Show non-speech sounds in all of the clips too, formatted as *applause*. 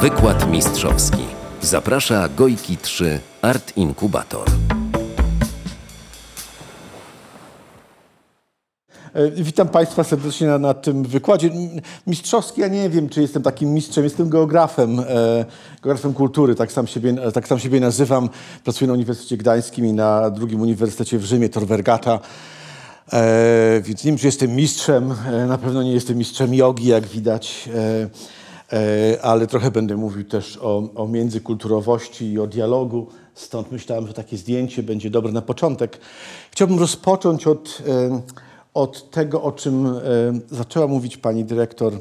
Wykład mistrzowski. Zaprasza Gojki 3 Art Inkubator. E, Witam Państwa serdecznie na, na tym wykładzie. Mistrzowski, ja nie wiem, czy jestem takim mistrzem, jestem geografem, e, geografem kultury, tak sam, siebie, tak sam siebie nazywam. Pracuję na Uniwersytecie Gdańskim i na drugim uniwersytecie w Rzymie, Tor Vergata. E, więc nie wiem, czy jestem mistrzem, e, na pewno nie jestem mistrzem jogi, jak widać, e, e, ale trochę będę mówił też o, o międzykulturowości i o dialogu. Stąd myślałem, że takie zdjęcie będzie dobre na początek. Chciałbym rozpocząć od, e, od tego, o czym e, zaczęła mówić pani dyrektor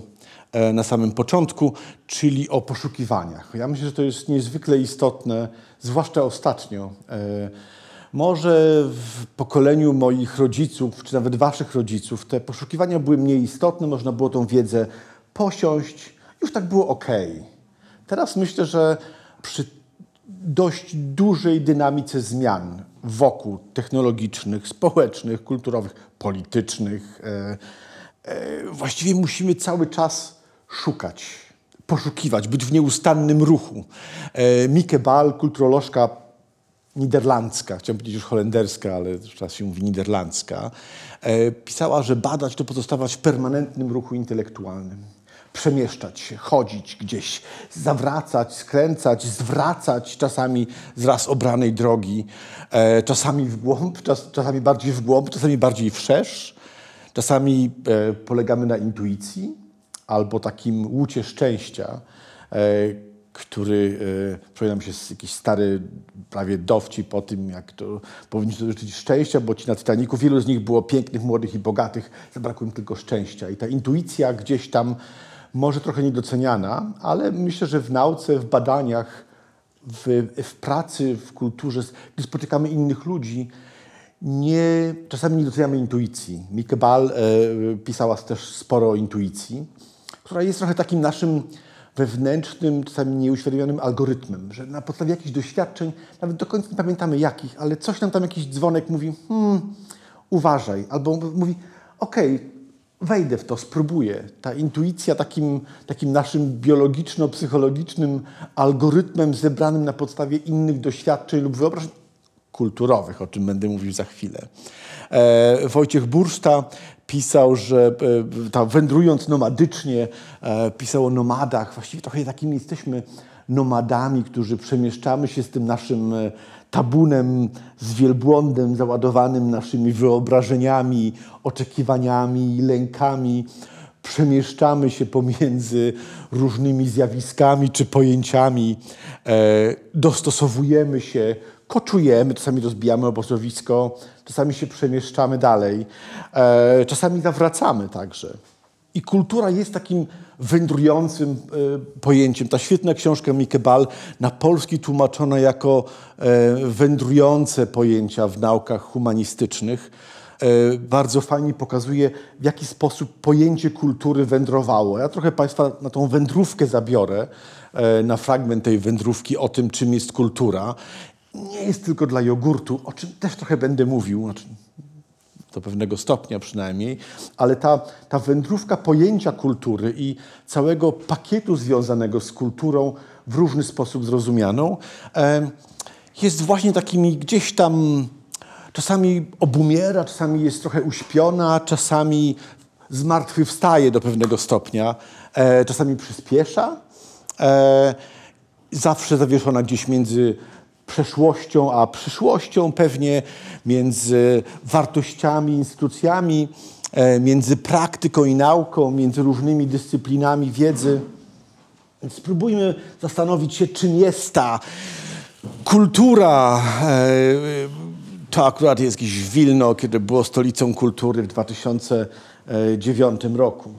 e, na samym początku, czyli o poszukiwaniach. Ja myślę, że to jest niezwykle istotne, zwłaszcza ostatnio. E, Może w pokoleniu moich rodziców, czy nawet waszych rodziców, te poszukiwania były mniej istotne, można było tą wiedzę posiąść, już tak było ok. Teraz myślę, że przy dość dużej dynamice zmian wokół technologicznych, społecznych, kulturowych, politycznych, e, e, właściwie musimy cały czas szukać, poszukiwać, być w nieustannym ruchu. E, Mike Bal, kulturolożka niderlandzka, chciałem powiedzieć już holenderska, ale teraz się mówi niderlandzka, pisała, że badać to pozostawać w permanentnym ruchu intelektualnym. Przemieszczać się, chodzić gdzieś, zawracać, skręcać, zwracać czasami z raz obranej drogi, e, czasami w głąb, czas, czasami bardziej w głąb, czasami bardziej wszerz. Czasami e, polegamy na intuicji albo takim łucie szczęścia, e, który e, przypomina mi się jakiś stary prawie dowcip po tym, jak to powinniśmy dotyczyć szczęścia, bo ci na Titaniku, wielu z nich było pięknych, młodych i bogatych, zabrakło im tylko szczęścia. I ta intuicja gdzieś tam może trochę niedoceniana, ale myślę, że w nauce, w badaniach, w, w pracy, w kulturze, gdy spotykamy innych ludzi, nie, czasami nie doceniamy intuicji. Mike Ball e, pisała też sporo o intuicji, która jest trochę takim naszym wewnętrznym, czasami nieuświadomionym algorytmem, że na podstawie jakichś doświadczeń, nawet do końca nie pamiętamy jakich, ale coś nam tam jakiś dzwonek mówi, hmm, uważaj, albo mówi, okej, wejdę w to, spróbuję. Ta intuicja takim, takim naszym biologiczno-psychologicznym algorytmem zebranym na podstawie innych doświadczeń lub wyobrażeń kulturowych, o czym będę mówił za chwilę. E, Wojciech Burszta pisał, że e, ta, wędrując nomadycznie, e, pisał o nomadach. Właściwie trochę takimi jesteśmy nomadami, którzy przemieszczamy się z tym naszym e, tabunem, z wielbłądem załadowanym naszymi wyobrażeniami, oczekiwaniami i lękami. Przemieszczamy się pomiędzy różnymi zjawiskami czy pojęciami, e, dostosowujemy się, koczujemy, czasami rozbijamy obozowisko, czasami się przemieszczamy dalej, e, czasami zawracamy także. I kultura jest takim wędrującym e, pojęciem. Ta świetna książka Mike Ball na polski tłumaczona jako e, wędrujące pojęcia w naukach humanistycznych e, bardzo fajnie pokazuje, w jaki sposób pojęcie kultury wędrowało. Ja trochę Państwa na tą wędrówkę zabiorę, na fragment tej wędrówki o tym, czym jest kultura. Nie jest tylko dla jogurtu, o czym też trochę będę mówił, znaczy do pewnego stopnia przynajmniej, ale ta, ta wędrówka pojęcia kultury i całego pakietu związanego z kulturą w różny sposób zrozumianą jest właśnie takimi gdzieś tam czasami obumiera, czasami jest trochę uśpiona, czasami zmartwychwstaje do pewnego stopnia, e, czasami przyspiesza, e, zawsze zawieszona gdzieś między przeszłością a przyszłością, pewnie między wartościami, instytucjami, e, między praktyką i nauką, między różnymi dyscyplinami wiedzy. Więc spróbujmy zastanowić się, czym jest ta kultura. E, To akurat jest jakieś Wilno, kiedy było stolicą kultury w 2009 roku.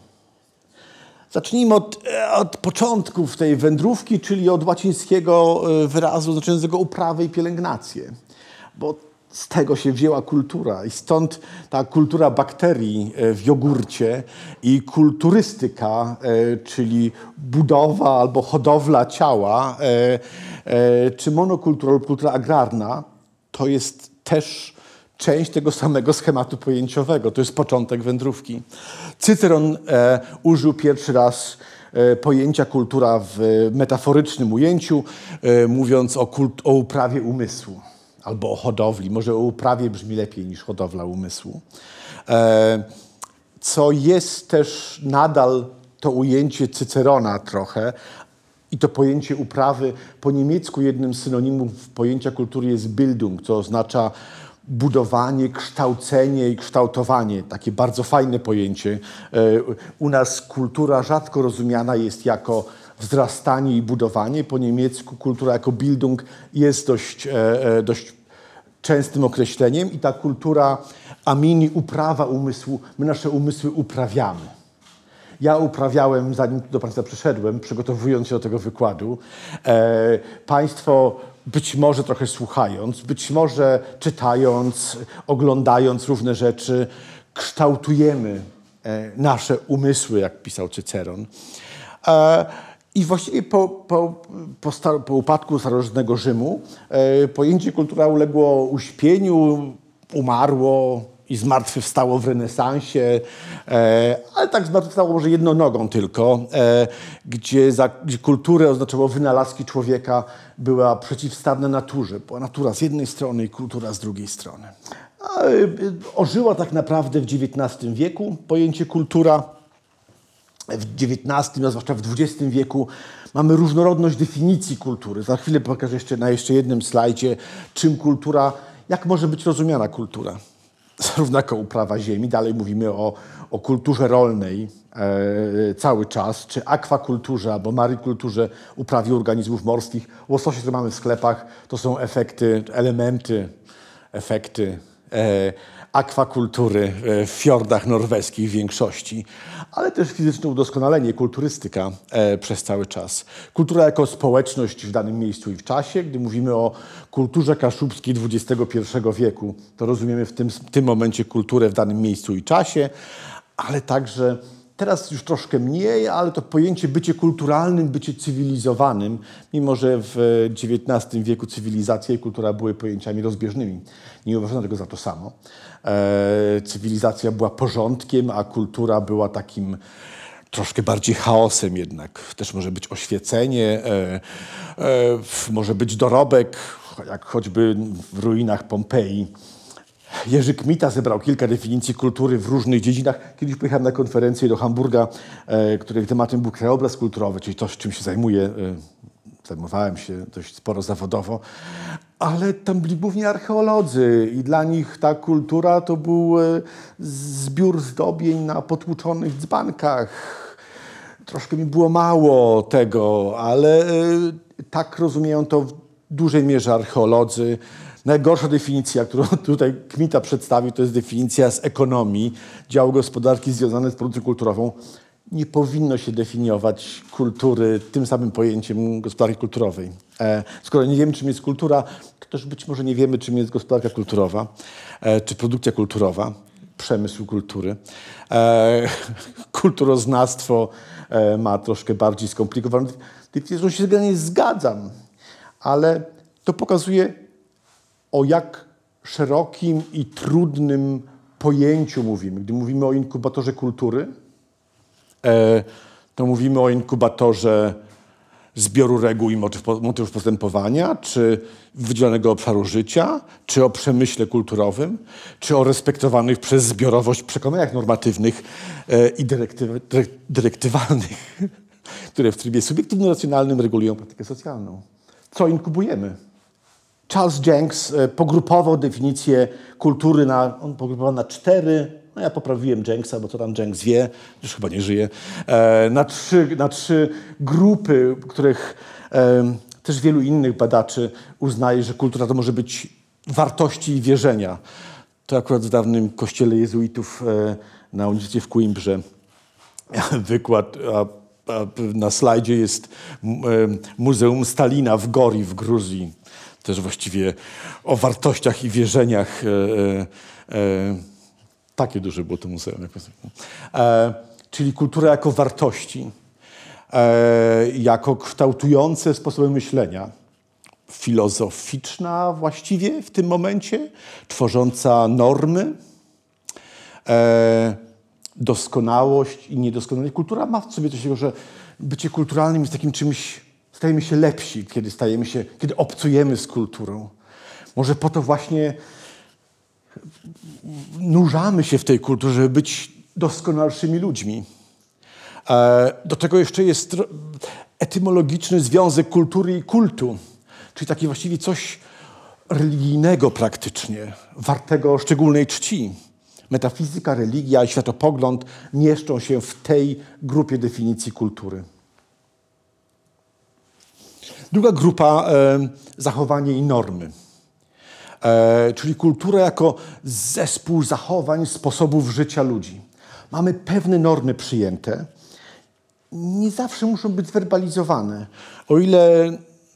Zacznijmy od, e, od początków tej wędrówki, czyli od łacińskiego e, wyrazu znaczącego uprawę i pielęgnację. Bo z tego się wzięła kultura i stąd ta kultura bakterii e, w jogurcie i kulturystyka, czyli budowa albo hodowla ciała, czy monokultura lub kultura agrarna, to jest też część tego samego schematu pojęciowego. To jest początek wędrówki. Cyceron e, użył pierwszy raz e, pojęcia kultura w metaforycznym ujęciu, e, mówiąc o, kult, o uprawie umysłu albo o hodowli. Może o uprawie brzmi lepiej niż hodowla umysłu. E, co jest też nadal to ujęcie Cycerona trochę, i to pojęcie uprawy po niemiecku jednym z synonimów pojęcia kultury jest Bildung, co oznacza budowanie, kształcenie i kształtowanie. Takie bardzo fajne pojęcie. E, u nas kultura rzadko rozumiana jest jako wzrastanie i budowanie. Po niemiecku kultura jako Bildung jest dość, e, e, dość częstym określeniem i ta kultura amini, uprawa umysłu, my nasze umysły uprawiamy. Ja uprawiałem, zanim do Państwa przyszedłem, przygotowując się do tego wykładu. E, państwo być może trochę słuchając, być może czytając, oglądając różne rzeczy, kształtujemy e, nasze umysły, jak pisał Cyceron. E, I właściwie po, po, po, star- po upadku starożytnego Rzymu e, pojęcie kultura uległo uśpieniu, umarło i zmartwychwstało w renesansie, e, ale tak zmartwychwstało może jedną nogą tylko, e, gdzie, za, gdzie kulturę oznaczało wynalazki człowieka, była przeciwstawna naturze. Była natura z jednej strony i kultura z drugiej strony. A, e, ożyła tak naprawdę w XIX wieku pojęcie kultura w XIX, a zwłaszcza w XX wieku mamy różnorodność definicji kultury. Za chwilę pokażę jeszcze na jeszcze jednym slajdzie, czym kultura, jak może być rozumiana kultura. Jako uprawa ziemi, dalej mówimy o, o kulturze rolnej e, cały czas, czy akwakulturze albo marykulturze, uprawie organizmów morskich. Łososie, które mamy w sklepach, to są efekty, elementy, efekty e, akwakultury e, w fiordach norweskich w większości, ale też fizyczne udoskonalenie, kulturystyka e, przez cały czas. Kultura jako społeczność w danym miejscu i w czasie. Gdy mówimy o kulturze kaszubskiej XXI wieku, to rozumiemy w tym, w tym momencie kulturę w danym miejscu i czasie, ale także Teraz już troszkę mniej, ale to pojęcie bycie kulturalnym, bycie cywilizowanym, mimo że w XIX wieku cywilizacja i kultura były pojęciami rozbieżnymi. Nie uważano tego za to samo. E, cywilizacja była porządkiem, a kultura była takim troszkę bardziej chaosem jednak. Też może być oświecenie, e, e, może być dorobek, jak choćby w ruinach Pompeji Jerzy Kmita zebrał kilka definicji kultury w różnych dziedzinach. Kiedyś pojechałem na konferencję do Hamburga, e, której tematem był krajobraz kulturowy, czyli to, czym się zajmuję. E, zajmowałem się dość sporo zawodowo, ale tam byli głównie archeolodzy i dla nich ta kultura to był e, zbiór zdobień na potłuczonych dzbankach. Troszkę mi było mało tego, ale tak rozumieją to w dużej mierze archeolodzy. Najgorsza definicja, którą *laughs* tutaj Kmita przedstawił, to jest definicja z ekonomii, działu gospodarki związane z produkcją kulturową. Nie powinno się definiować kultury tym samym pojęciem gospodarki kulturowej. E, skoro nie wiemy, czym jest kultura, to też być może nie wiemy, czym jest gospodarka kulturowa, e, czy produkcja kulturowa, przemysł kultury. E, *laughs* kulturoznawstwo ma troszkę bardziej skomplikowaną definicję, z się zgadzam, ale to pokazuje o jak szerokim i trudnym pojęciu mówimy. Gdy mówimy o inkubatorze kultury, e, to mówimy o inkubatorze zbioru reguł i motywów postępowania, czy wydzielonego obszaru życia, czy o przemyśle kulturowym, czy o respektowanych przez zbiorowość przekonaniach normatywnych e, i dyrektyw, dyrektywalnych, *laughs* które w trybie subiektywno-racjonalnym regulują praktykę socjalną. Co inkubujemy? Charles Jenks e, pogrupował definicję kultury na, on pogrupował na cztery, no ja poprawiłem Jenksa, bo co tam Jenks wie, już chyba nie żyje, e, na trzy, na trzy grupy, których e, też wielu innych badaczy uznaje, że kultura to może być wartości i wierzenia. To akurat w dawnym kościele jezuitów na Uniwersytecie w Coimbrze *laughs* wykład, na slajdzie jest Muzeum Stalina w Gori w Gruzji też właściwie o wartościach i wierzeniach. E, e, e, takie duże było to muzeum. Jak czyli kultura jako wartości, jako kształtujące sposoby myślenia. Filozoficzna właściwie w tym momencie, tworząca normy, e, doskonałość i niedoskonałość. Kultura ma w sobie coś takiego, że bycie kulturalnym jest takim czymś, stajemy się lepsi, kiedy stajemy się, kiedy obcujemy z kulturą. Może po to właśnie nurzamy się w tej kulturze, żeby być doskonalszymi ludźmi. E, Do tego jeszcze jest etymologiczny związek kultury i kultu, czyli taki właściwie coś religijnego praktycznie, wartego szczególnej czci. Metafizyka, religia i światopogląd mieszczą się w tej grupie definicji kultury. Druga grupa zachowanie i normy. E, czyli kultura jako zespół zachowań, sposobów życia ludzi. Mamy pewne normy przyjęte, nie zawsze muszą być zwerbalizowane. O ile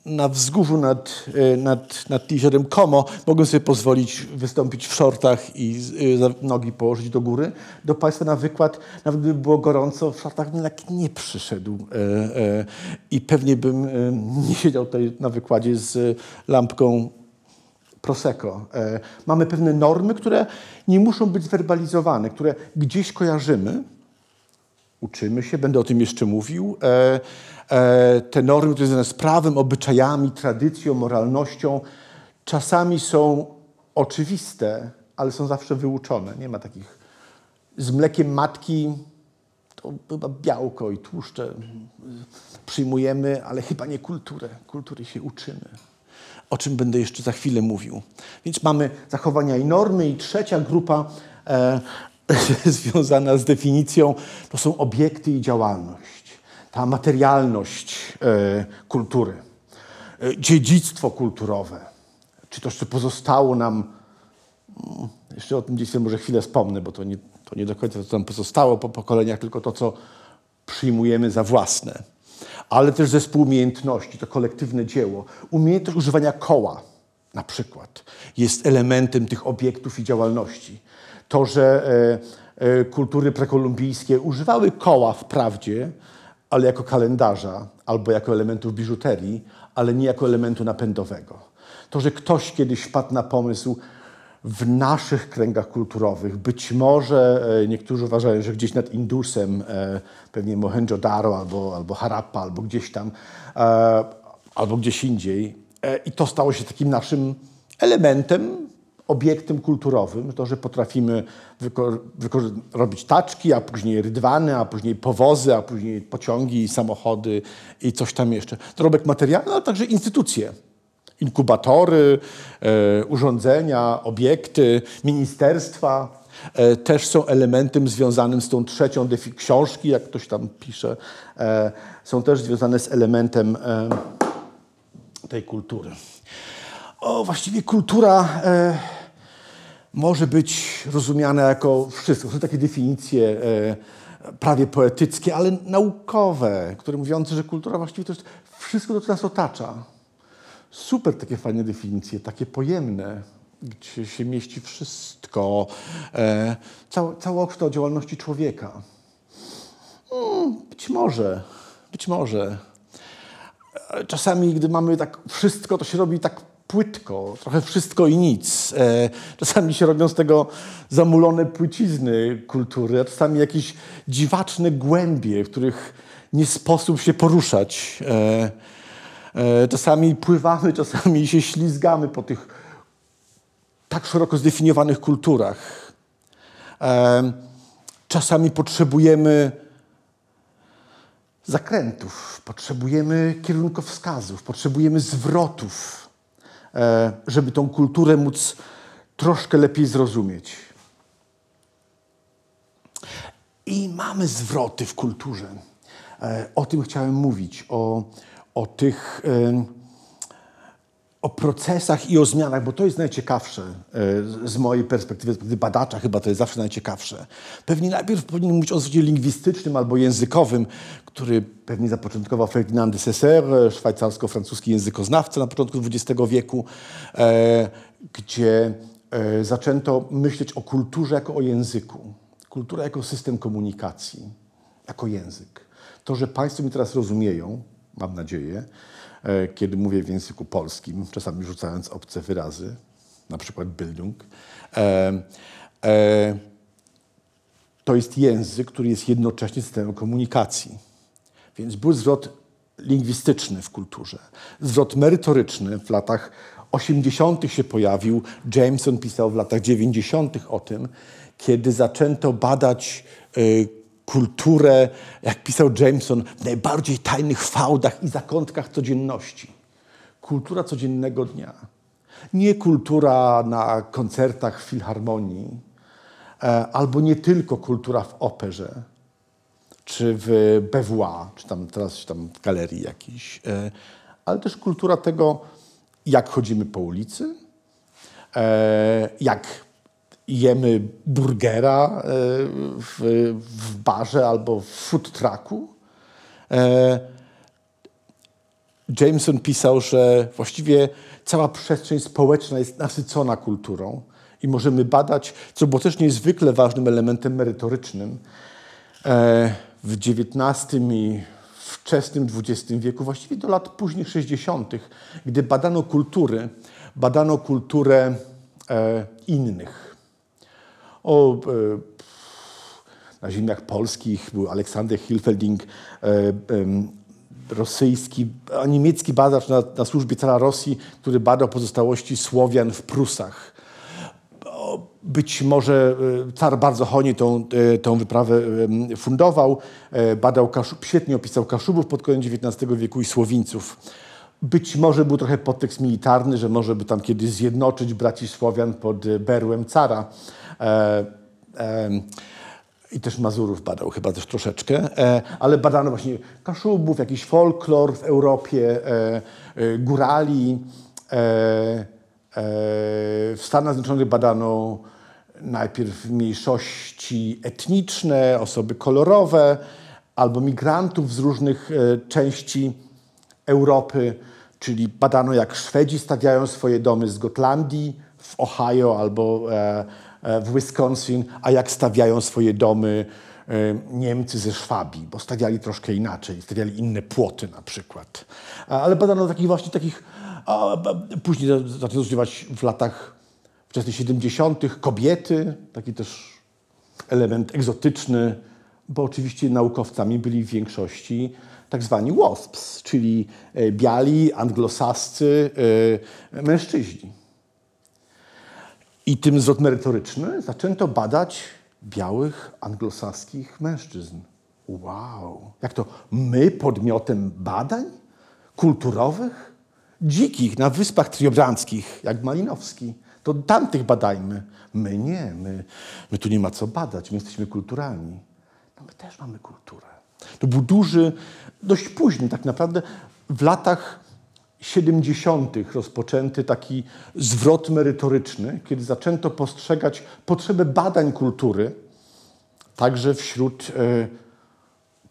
na wzgórzu nad, e, nad, nad jeziorem Como mogłem sobie pozwolić wystąpić w shortach i e, nogi położyć do góry, do Państwa na wykład, nawet gdyby było gorąco, w shortach tak nie przyszedł. E, I pewnie bym nie siedział tutaj na wykładzie z lampką Prosecco. Mamy pewne normy, które nie muszą być zwerbalizowane, które gdzieś kojarzymy, uczymy się, będę o tym jeszcze mówił. E, e, te normy, związane z prawem, obyczajami, tradycją, moralnością, czasami są oczywiste, ale są zawsze wyuczone. Nie ma takich. Z mlekiem matki to chyba białko i tłuszcze przyjmujemy, ale chyba nie kulturę. Kultury się uczymy. O czym będę jeszcze za chwilę mówił. Więc mamy zachowania i normy, i trzecia grupa e, *laughs* związana z definicją to są obiekty i działalność. Ta materialność e, kultury, e, dziedzictwo kulturowe, czy to, co pozostało nam Mm, jeszcze o tym dziedzictwie może chwilę wspomnę, bo to nie, to nie do końca to, co nam pozostało po pokoleniach, tylko to, co przyjmujemy za własne. Ale też zespół umiejętności, to kolektywne dzieło. Umiejętność używania koła na przykład jest elementem tych obiektów i działalności. To, że e, e, kultury prekolumbijskie używały koła wprawdzie, ale jako kalendarza albo jako elementów biżuterii, ale nie jako elementu napędowego. To, że ktoś kiedyś wpadł na pomysł w naszych kręgach kulturowych, być może e, niektórzy uważają, że gdzieś nad Indusem, pewnie Mohenjo-Daro albo, albo Harappa, albo gdzieś tam, albo gdzieś indziej. I to stało się takim naszym elementem, obiektem kulturowym, to, że potrafimy robić taczki, a później rydwany, a później powozy, a później pociągi, samochody i coś tam jeszcze. Dorobek materialny, ale także instytucje. Inkubatory, e, urządzenia, obiekty, ministerstwa e, też są elementem związanym z tą trzecią defi- książki, jak ktoś tam pisze, e, są też związane z elementem e, tej kultury. O, właściwie kultura e, może być rozumiana jako wszystko. Są takie definicje e, prawie poetyckie, ale naukowe, które mówiące, że kultura właściwie to jest wszystko, co nas otacza. Super takie fajne definicje, takie pojemne, gdzie się mieści wszystko. E, całokształt działalności człowieka. Mm, być może, być może. E, Czasami, gdy mamy tak wszystko, to się robi tak płytko, trochę wszystko i nic. E, Czasami się robią z tego zamulone płycizny kultury, a czasami jakieś dziwaczne głębie, w których nie sposób się poruszać. E, e, Czasami pływamy, *laughs* czasami się ślizgamy po tych tak szeroko zdefiniowanych kulturach. Czasami potrzebujemy zakrętów, potrzebujemy kierunkowskazów, potrzebujemy zwrotów, żeby tą kulturę móc troszkę lepiej zrozumieć. I mamy zwroty w kulturze. E, O tym chciałem mówić, o, o tych. O procesach i o zmianach, bo to jest najciekawsze e, z- mojej perspektywy, z perspektywy badacza chyba to jest zawsze najciekawsze. Pewnie najpierw powinien mówić o zwrocie lingwistycznym albo językowym, który pewnie zapoczątkował Ferdinand de Saussure, szwajcarsko-francuski językoznawca na początku XX wieku, e, gdzie e, zaczęto myśleć o kulturze jako o języku. Kultura jako system komunikacji, jako język. To, że Państwo mi teraz rozumieją, mam nadzieję, kiedy mówię w języku polskim, czasami rzucając obce wyrazy, na przykład Bildung, e, e, to jest język, który jest jednocześnie systemem komunikacji. Więc był zwrot lingwistyczny w kulturze, zwrot merytoryczny w latach 80. się pojawił. Jameson pisał w latach 90. o tym, kiedy zaczęto badać y, kulturę, jak pisał Jameson, w najbardziej tajnych fałdach i zakątkach codzienności. Kultura codziennego dnia. Nie kultura na koncertach w filharmonii, e, albo nie tylko kultura w operze, czy w BWA, czy tam teraz tam w galerii jakiejś, e, ale też kultura tego, jak chodzimy po ulicy, e, jak jemy burgera e, w, w barze albo w food trucku. E, Jameson pisał, że właściwie cała przestrzeń społeczna jest nasycona kulturą i możemy badać, co było też niezwykle ważnym elementem merytorycznym e, w XIX i wczesnym XX wieku, właściwie do lat późnych 60., gdy badano kultury, badano kulturę innych. O, e, na ziemiach polskich był Aleksander Hilfelding, e, rosyjski, a niemiecki badacz na, na służbie cara Rosji, który badał pozostałości Słowian w Prusach. Być może e, car bardzo hojnie tą, e, tą wyprawę fundował, e, badał, Kaszub, świetnie opisał Kaszubów pod koniec XIX wieku i Słowińców. Być może był trochę podtekst militarny, że może by tam kiedyś zjednoczyć braci Słowian pod e, berłem cara. E, em, i też Mazurów badał chyba też troszeczkę, e, ale badano właśnie Kaszubów, jakiś folklor w Europie, e, e, górali. E, e, w Stanach Zjednoczonych badano najpierw mniejszości etniczne, osoby kolorowe, albo migrantów z różnych e, części Europy, czyli badano jak Szwedzi stawiają swoje domy z Gotlandii w Ohio albo e, e, w Wisconsin, a jak stawiają swoje domy e, Niemcy ze Szwabii, bo stawiali troszkę inaczej, stawiali inne płoty na przykład. A- Ale badano takich właśnie takich, a, później za- zaczęto używać w latach wczesnych 70. kobiety, taki też element egzotyczny, bo oczywiście naukowcami byli w większości tak zwani WASPs, czyli e, biali, anglosascy e, mężczyźni. I tym zwrot merytoryczny zaczęto badać białych anglosaskich mężczyzn. Wow! Jak to my podmiotem badań kulturowych? Dzikich na Wyspach Triobranckich, jak Malinowski. To tamtych badajmy. My nie, my, my tu nie ma co badać, my jesteśmy kulturalni. No my też mamy kulturę. To był duży, dość późny tak naprawdę, w latach 70. rozpoczęty taki zwrot merytoryczny, kiedy zaczęto postrzegać potrzebę badań kultury, także wśród e,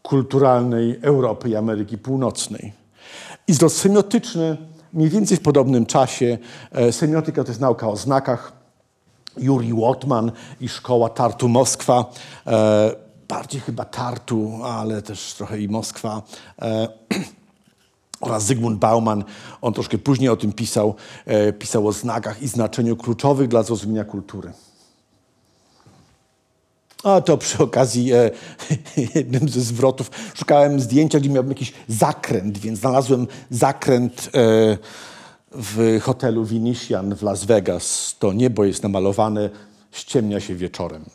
kulturalnej Europy i Ameryki Północnej. I zwrot semiotyczny mniej więcej w podobnym czasie. E, semiotyka to jest nauka o znakach. Juri Łotman i szkoła Tartu Moskwa. E, bardziej chyba Tartu, ale też trochę i Moskwa. *clears throat* Oraz Zygmunt Bauman, on troszkę później o tym pisał, e, pisał o znakach i znaczeniu kluczowych dla zrozumienia kultury. A to przy okazji e, *laughs* jednym ze zwrotów szukałem zdjęcia, gdzie miałbym jakiś zakręt, więc znalazłem zakręt e, w hotelu Venetian w Las Vegas. To niebo jest namalowane, ściemnia się wieczorem.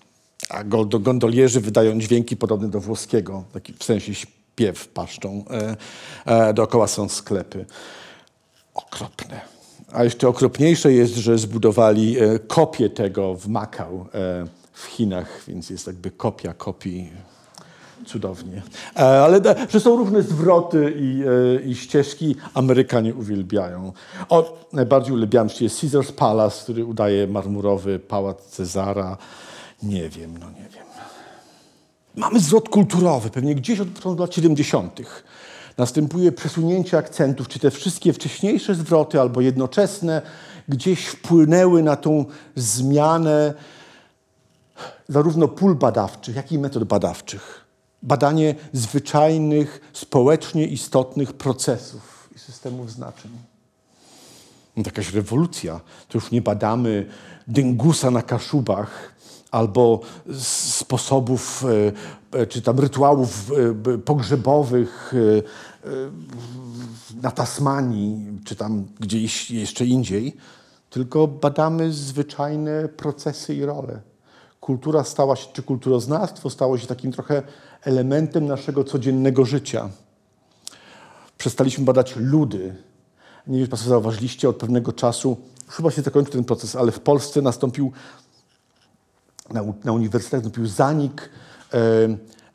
A gondolierzy wydają dźwięki podobne do włoskiego, taki w sensie śpiew paszczą. E, e, dookoła są sklepy. Okropne. A jeszcze okropniejsze jest, że zbudowali e, kopię tego w Makau w Chinach, więc jest jakby kopia kopii. Cudownie. Ale że są różne zwroty i, i ścieżki, Amerykanie uwielbiają. O, najbardziej uwielbiam się Caesar's Palace, który udaje marmurowy pałac Cezara. Nie wiem, no nie wiem. Mamy zwrot kulturowy, pewnie gdzieś od początku lat 70. Następuje przesunięcie akcentów, czy te wszystkie wcześniejsze zwroty albo jednoczesne gdzieś wpłynęły na tą zmianę zarówno pól badawczych, jak i metod badawczych. Badanie zwyczajnych, społecznie istotnych procesów i systemów znaczeń. No, jakaś rewolucja. To już nie badamy dyngusa na Kaszubach, albo sposobów e, e, czy tam rytuałów e, pogrzebowych na Tasmanii, czy tam gdzieś jeszcze indziej, tylko badamy zwyczajne procesy i role. Kultura stała się, czy kulturoznawstwo stało się takim trochę elementem naszego codziennego życia. Przestaliśmy badać ludy. Nie wiem, czy Państwo zauważyliście, od pewnego czasu, chyba się zakończył ten proces, ale w Polsce nastąpił, na, na uniwersytetach nastąpił zanik e,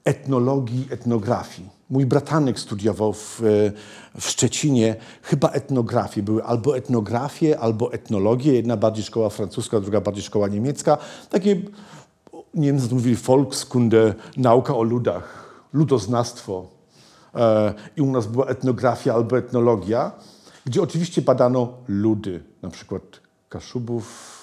etnologii, etnografii. Mój bratanek studiował w, e, w Szczecinie chyba etnografię. Były albo etnografie, albo etnologie. Jedna bardziej szkoła francuska, druga bardziej szkoła niemiecka. Takie, Niemcy mówili Volkskunde, nauka o ludach, ludoznawstwo. E, I u nas była etnografia albo etnologia, gdzie oczywiście badano ludy, na przykład Kaszubów,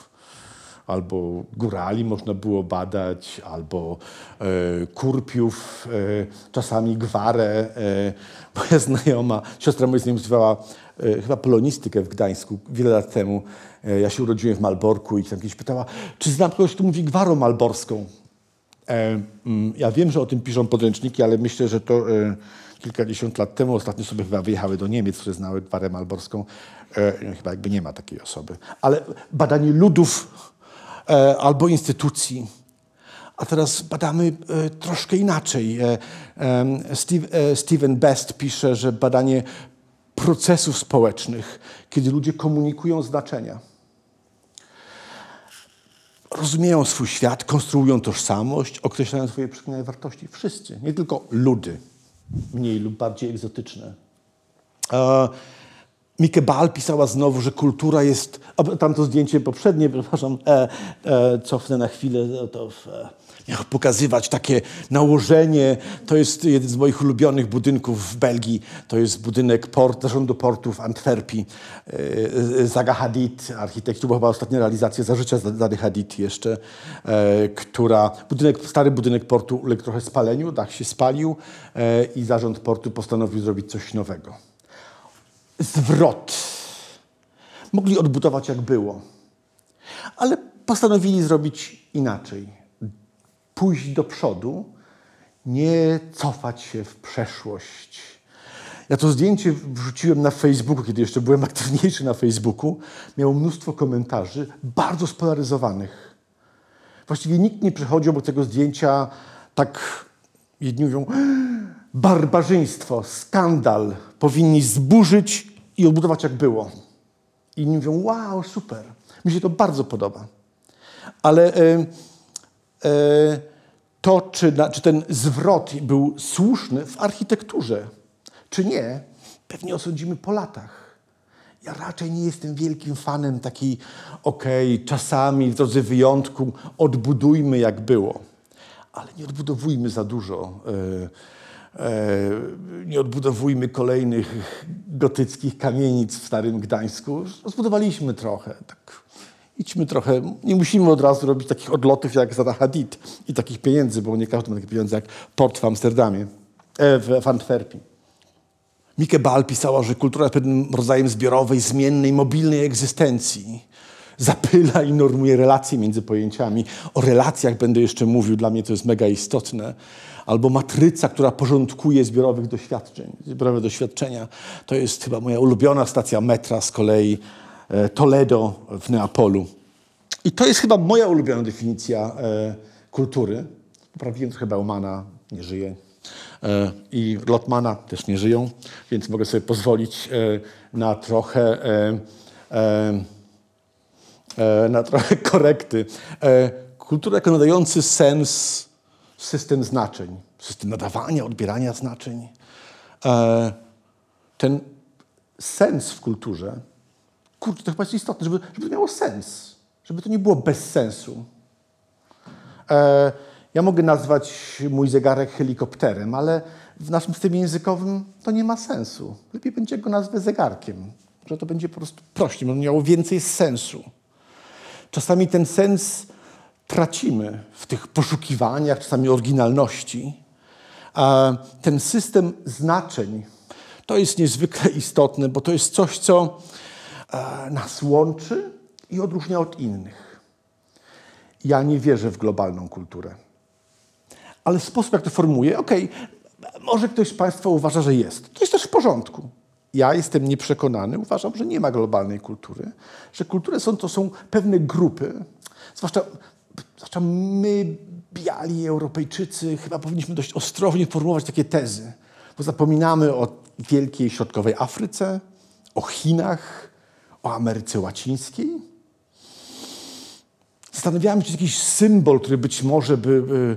albo górali można było badać, albo e, kurpiów, e, czasami gwarę. E, moja *laughs* znajoma, siostra moja znajoma studiowała e, chyba polonistykę w Gdańsku wiele lat temu. E, ja się urodziłem w Malborku i tam kiedyś pytała, czy znam kogoś, kto mówi gwarą malborską. E, mm, ja wiem, że o tym piszą podręczniki, ale myślę, że to e, kilkadziesiąt lat temu ostatnio sobie chyba wyjechały do Niemiec, które znały gwarę malborską. E, chyba jakby nie ma takiej osoby. Ale badanie ludów albo instytucji. A teraz badamy e, troszkę inaczej. E, e, Steven Best pisze, że badanie procesów społecznych, kiedy ludzie komunikują znaczenia rozumieją swój świat, konstruują tożsamość, określają swoje przekonania wartości. Wszyscy, nie tylko ludy, mniej lub bardziej egzotyczne. Mike Ball pisała znowu, że kultura jest. Tamto zdjęcie poprzednie, *laughs* przepraszam, e, e, cofnę na chwilę, no to e, miał pokazywać takie nałożenie. To jest jeden z moich ulubionych budynków w Belgii. To jest budynek port, zarządu portu w Antwerpii. E, e, Zaga Hadid, architekt, to była chyba ostatnia realizacja za życia Zady Hadid jeszcze, e, która, budynek, stary budynek portu uległ trochę spaleniu, dach się spalił e, i zarząd portu postanowił zrobić coś nowego zwrot. Mogli odbudować jak było, ale postanowili zrobić inaczej. Pójść do przodu, nie cofać się w przeszłość. Ja to zdjęcie wrzuciłem na Facebooku, kiedy jeszcze byłem aktywniejszy na Facebooku. Miało mnóstwo komentarzy, bardzo spolaryzowanych. Właściwie nikt nie przychodził obok tego zdjęcia tak, jedni mówią, barbarzyństwo, skandal, powinni zburzyć i odbudować jak było. I inni mówią, wow, super. Mi się to bardzo podoba. Ale e, e, to, czy, na, czy ten zwrot był słuszny w architekturze, czy nie, pewnie osądzimy po latach. Ja raczej nie jestem wielkim fanem takiej, okej, czasami w drodze wyjątku odbudujmy jak było, ale nie odbudowujmy za dużo. E, nie odbudowujmy kolejnych gotyckich kamienic w Starym Gdańsku. Rozbudowaliśmy trochę. Tak. Idźmy trochę, nie musimy od razu robić takich odlotów jak Zada Hadid i takich pieniędzy, bo nie każdy ma takie pieniądze jak port w Amsterdamie, e, w, w Antwerpii. Mike Ball pisała, że kultura jest pewnym rodzajem zbiorowej, zmiennej, mobilnej egzystencji. Zapyla i normuje relacje między pojęciami. O relacjach będę jeszcze mówił, dla mnie to jest mega istotne. Albo matryca, która porządkuje zbiorowych doświadczeń. Zbiorowe doświadczenia to jest chyba moja ulubiona stacja metra z kolei e, Toledo w Neapolu. I to jest chyba moja ulubiona definicja e, kultury. Poprawiłem trochę Baumana, nie żyje. E, I Lotmana też nie żyją, więc mogę sobie pozwolić na trochę, na trochę *laughs* korekty. Kultura jako nadający sens system znaczeń, system nadawania, odbierania znaczeń. E, ten sens w kulturze, kurczę, to chyba jest istotne, żeby, żeby to miało sens, żeby to nie było bez sensu. E, ja mogę nazwać mój zegarek helikopterem, ale w naszym systemie językowym to nie ma sensu. Lepiej będzie go nazwać zegarkiem, że to będzie po prostu prościej, będzie miało więcej sensu. Czasami ten sens tracimy w tych poszukiwaniach, czasami oryginalności. Ten system znaczeń to jest niezwykle istotne, bo to jest coś, co e, nas łączy i odróżnia od innych. Ja nie wierzę w globalną kulturę. Ale sposób, jak to formułuję, okej, może ktoś z Państwa uważa, że jest. To jest też w porządku. Ja jestem nieprzekonany, uważam, że nie ma globalnej kultury, że kultury są, to są pewne grupy, zwłaszcza, zwłaszcza my, biali Europejczycy, chyba powinniśmy dość ostrożnie formułować takie tezy, bo zapominamy o wielkiej środkowej Afryce, o Chinach, o Ameryce Łacińskiej. Zastanawiałem się, czy jakiś symbol, który być może by,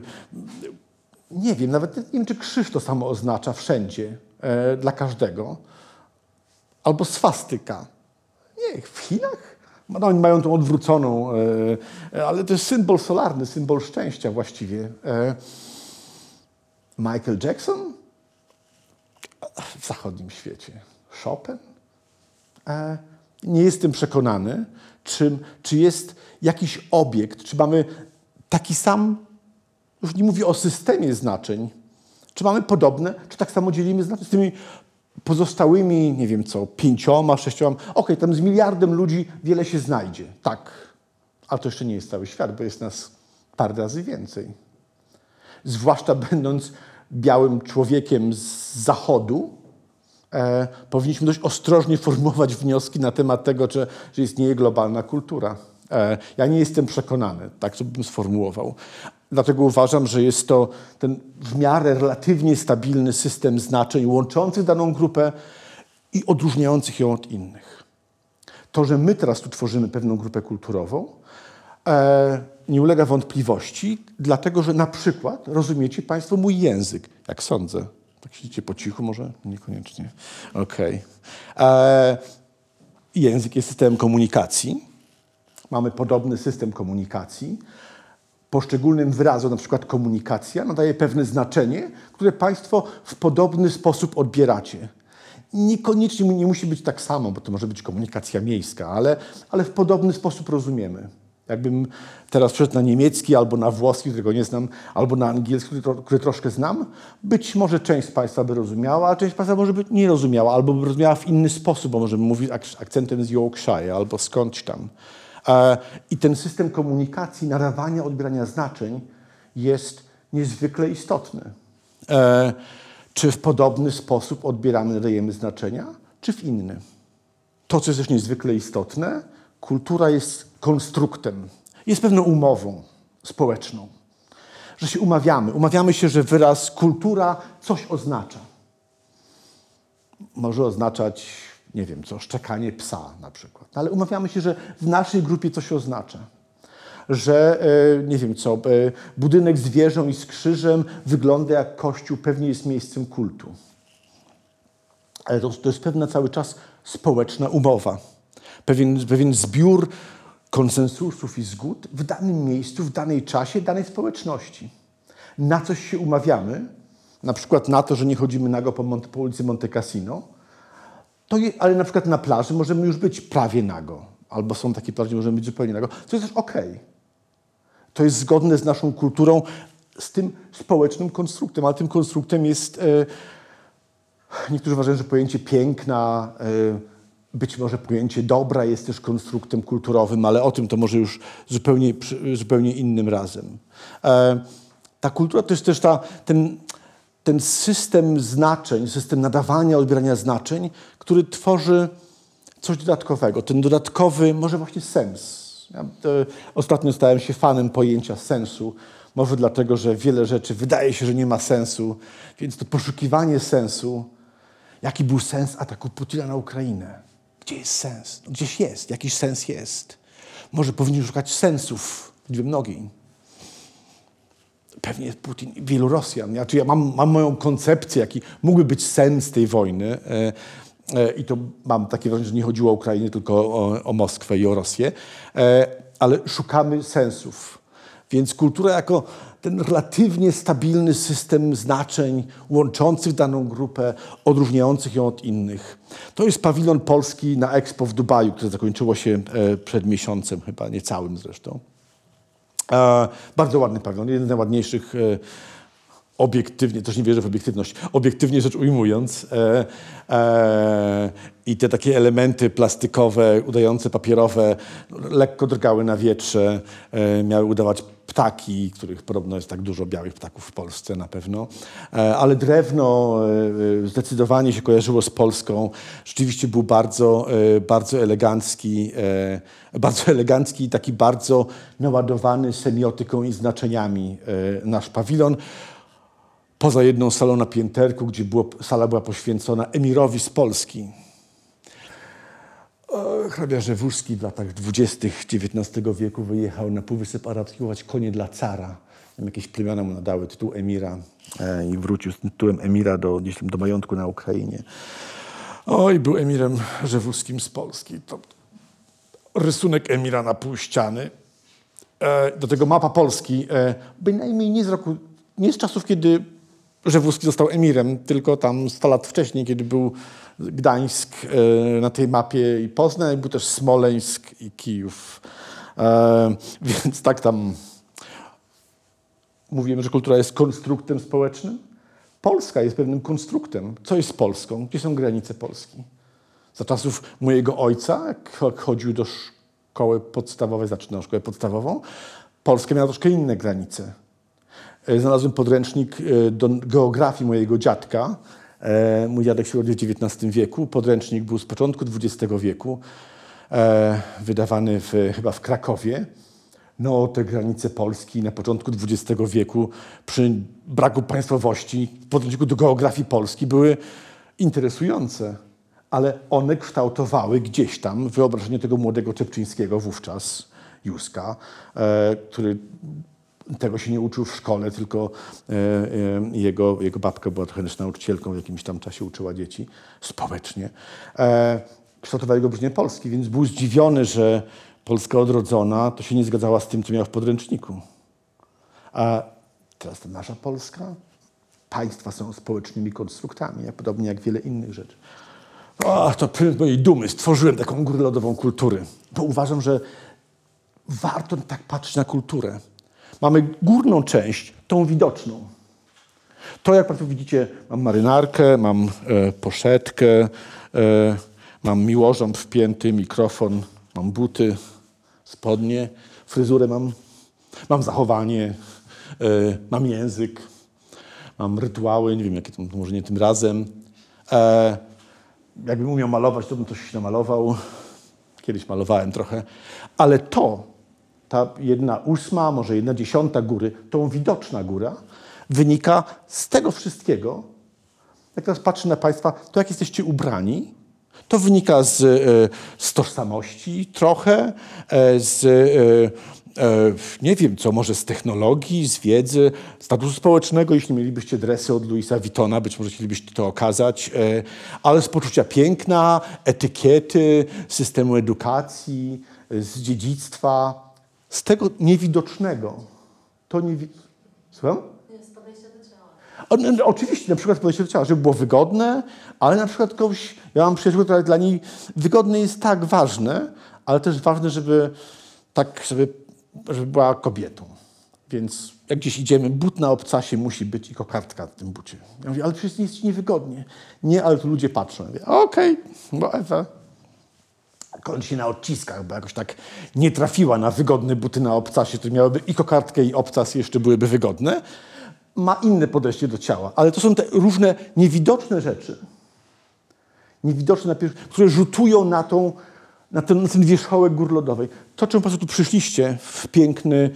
nie wiem, nawet nie wiem, czy krzyż to samo oznacza wszędzie, e, dla każdego. Albo swastyka. Nie, w Chinach? No, oni mają tą odwróconą, e, e, ale to jest symbol solarny, symbol szczęścia właściwie. E, Michael Jackson? W zachodnim świecie. Chopin? Nie jestem przekonany, czy, czy jest jakiś obiekt, czy mamy taki sam już nie mówię o systemie znaczeń. Czy mamy podobne, czy tak samo dzielimy znaczenia z tymi pozostałymi, nie wiem co, pięcioma, sześcioma. Okej, okay, tam z miliardem ludzi wiele się znajdzie. Tak, ale to jeszcze nie jest cały świat, bo jest nas parę razy więcej. Zwłaszcza będąc białym człowiekiem z zachodu, e, powinniśmy dość ostrożnie formułować wnioski na temat tego, że, że istnieje globalna kultura. E, ja nie jestem przekonany, tak to bym sformułował. Dlatego uważam, że jest to ten w miarę relatywnie stabilny system znaczeń łączących daną grupę i odróżniających ją od innych. To, że my teraz tu tworzymy pewną grupę kulturową, e, nie ulega wątpliwości, dlatego że na przykład rozumiecie Państwo mój język, jak sądzę. Tak siedzicie po cichu może? Niekoniecznie. Okej. Okay. Język jest systemem komunikacji. Mamy podobny system komunikacji poszczególnym wyrazom, na przykład komunikacja, nadaje pewne znaczenie, które Państwo w podobny sposób odbieracie. Niekoniecznie nie musi być tak samo, bo to może być komunikacja miejska, ale, ale w podobny sposób rozumiemy. Jakbym teraz przeszedł na niemiecki albo na włoski, którego nie znam, albo na angielski, który, troszkę znam, być może część z Państwa by rozumiała, a część z Państwa może by nie rozumiała, albo by rozumiała w inny sposób, bo może mówić akcentem z Yorkshire albo skądś tam. E, I ten system komunikacji, nadawania, odbierania znaczeń jest niezwykle istotny. E, czy w podobny sposób odbieramy, nadajemy znaczenia, czy w inny? To, co jest też niezwykle istotne, kultura jest konstruktem, jest pewną umową społeczną, że się umawiamy. Umawiamy się, że wyraz kultura coś oznacza. Może oznaczać nie wiem co, szczekanie psa na przykład. No, ale umawiamy się, że w naszej grupie coś oznacza. Że, e, nie wiem co, e, budynek z wieżą i z krzyżem wygląda jak kościół, pewnie jest miejscem kultu. Ale to, to jest pewna cały czas społeczna umowa. Pewien, pewien zbiór konsensusów i zgód w danym miejscu, w danej czasie, danej społeczności. Na coś się umawiamy, na przykład na to, że nie chodzimy nago po, Monte, po ulicy Monte Cassino, to je, ale na przykład na plaży możemy już być prawie nago. Albo są takie plaże, gdzie możemy być zupełnie nago. To jest też okej. Okay. To jest zgodne z naszą kulturą, z tym społecznym konstruktem. Ale tym konstruktem jest... E, niektórzy uważają, że pojęcie piękna, e, być może pojęcie dobra jest też konstruktem kulturowym, ale o tym to może już zupełnie, zupełnie innym razem. E, ta kultura to jest też ta, ten ten system znaczeń, system nadawania, odbierania znaczeń, który tworzy coś dodatkowego. Ten dodatkowy, może właśnie sens. Ja ostatnio stałem się fanem pojęcia sensu. Może dlatego, że wiele rzeczy wydaje się, że nie ma sensu, więc to poszukiwanie sensu. Jaki był sens ataku Putina na Ukrainę? Gdzie jest sens? No gdzieś jest, jakiś sens jest. Może powinniśmy szukać sensów w mnogiej pewnie Putin, wielu Rosjan. Ja, ja mam, mam moją koncepcję, jaki mógłby być sens tej wojny. E, e, I to mam takie wrażenie, że nie chodziło o Ukrainę, tylko o, o Moskwę i o Rosję. E, ale szukamy sensów. Więc kultura jako ten relatywnie stabilny system znaczeń łączących daną grupę, odróżniających ją od innych. To jest pawilon polski na Expo w Dubaju, które zakończyło się przed miesiącem, chyba niecałym zresztą. Bardzo ładny pawilon, jeden z najładniejszych e, obiektywnie, też nie wierzę w obiektywność, obiektywnie rzecz ujmując. E, e, I te takie elementy plastikowe, udające papierowe, lekko drgały na wietrze, e, miały udawać ptaki, których podobno jest tak dużo białych ptaków w Polsce na pewno. E, ale drewno e, zdecydowanie się kojarzyło z Polską. Rzeczywiście był bardzo, e, bardzo elegancki, e, bardzo elegancki i taki bardzo naładowany semiotyką i znaczeniami e, nasz pawilon poza jedną salą na pięterku, gdzie było, sala była poświęcona emirowi z Polski. Hrabia Rzewuski w latach dwudziestych XIX wieku wyjechał na Półwysep Arabski konie dla cara. Tam jakieś plemiona mu nadały tytuł emira e, i wrócił z tytułem emira do, gdzieś do majątku na Ukrainie. Oj, był emirem Rzewuskim z Polski. To rysunek emira na pół ściany. E, do tego mapa Polski, e, bynajmniej nie z roku, nie z czasów, kiedy Rzewuski został emirem, tylko tam 100 lat wcześniej, kiedy był Gdańsk e, na tej mapie i Poznań, był też Smoleńsk i Kijów. E, więc tak tam mówimy, że kultura jest konstruktem społecznym. Polska jest pewnym konstruktem. Co jest Polską? Gdzie są granice Polski? Za czasów mojego ojca, jak cho- chodził do szkoły podstawowej, zaczynał szkołę podstawową, Polska miała troszkę inne granice. E, Znalazłem podręcznik e, do geografii mojego dziadka. E, Mój dziadek się urodził w XIX wieku. Podręcznik był z początku XX wieku, wydawany w, chyba w Krakowie. No, te granice Polski na początku XX wieku przy braku państwowości w podręczniku do geografii Polski były interesujące, ale one kształtowały gdzieś tam wyobrażenie tego młodego Czepczyńskiego wówczas, Józka, który tego się nie uczył w szkole, tylko e, e, jego, jego babka była trochę nauczycielką, w jakimś tam czasie uczyła dzieci społecznie. E, kształtowały go brznie Polski, więc był zdziwiony, że Polska odrodzona to się nie zgadzała z tym, co miał w podręczniku. A teraz to nasza Polska? Państwa są społecznymi konstruktami, jak, podobnie jak wiele innych rzeczy. To prym mojej dumy. Stworzyłem taką górę lodową kultury. Bo uważam, że warto tak patrzeć na kulturę. Mamy górną część, tą widoczną. To, jak Państwo widzicie, mam marynarkę, mam e, poszetkę, e, mam miłożąb wpięty, mikrofon, mam buty, spodnie, fryzurę mam, mam zachowanie, e, mam język, mam rytuały, nie wiem, jakie to może nie tym razem. E, jakbym umiał malować, to bym coś namalował. Kiedyś malowałem trochę. Ale to, ta jedna ósma, może jedna dziesiąta góry, tą widoczna góra, wynika z tego wszystkiego. Jak teraz patrzę na Państwa, to jak jesteście ubrani, to wynika z, e, z tożsamości trochę, e, z, e, nie wiem co, może z technologii, z wiedzy, statusu społecznego, jeśli mielibyście dresy od Louisa Vuittona, być może chcielibyście to okazać, ale z poczucia piękna, etykiety, systemu edukacji, z dziedzictwa, z tego niewidocznego. To nie... Słucham? Jest podejście do ciała. O, no, oczywiście, na przykład podejście do ciała, żeby było wygodne, ale na przykład kogoś, ja mam przyjaciółkę, która dla niej wygodne jest tak ważne, ale też ważne, żeby tak, żeby, żeby była kobietą. Więc jak gdzieś idziemy, but na obcasie musi być i kokardka w tym bucie. Ja mówię, ale przecież jest ci niewygodnie. Nie, ale tu ludzie patrzą. Ja mówię, okej, bo Ewa, kończy się na odciskach, bo jakoś tak nie trafiła na wygodne buty na obcasie, które miałyby i kokardkę, i obcas jeszcze byłyby wygodne, ma inne podejście do ciała. Ale to są te różne niewidoczne rzeczy, niewidoczne, które rzutują na, tą, na, ten, na ten wierzchołek gór lodowej. To, czym Państwo tu przyszliście w piękny,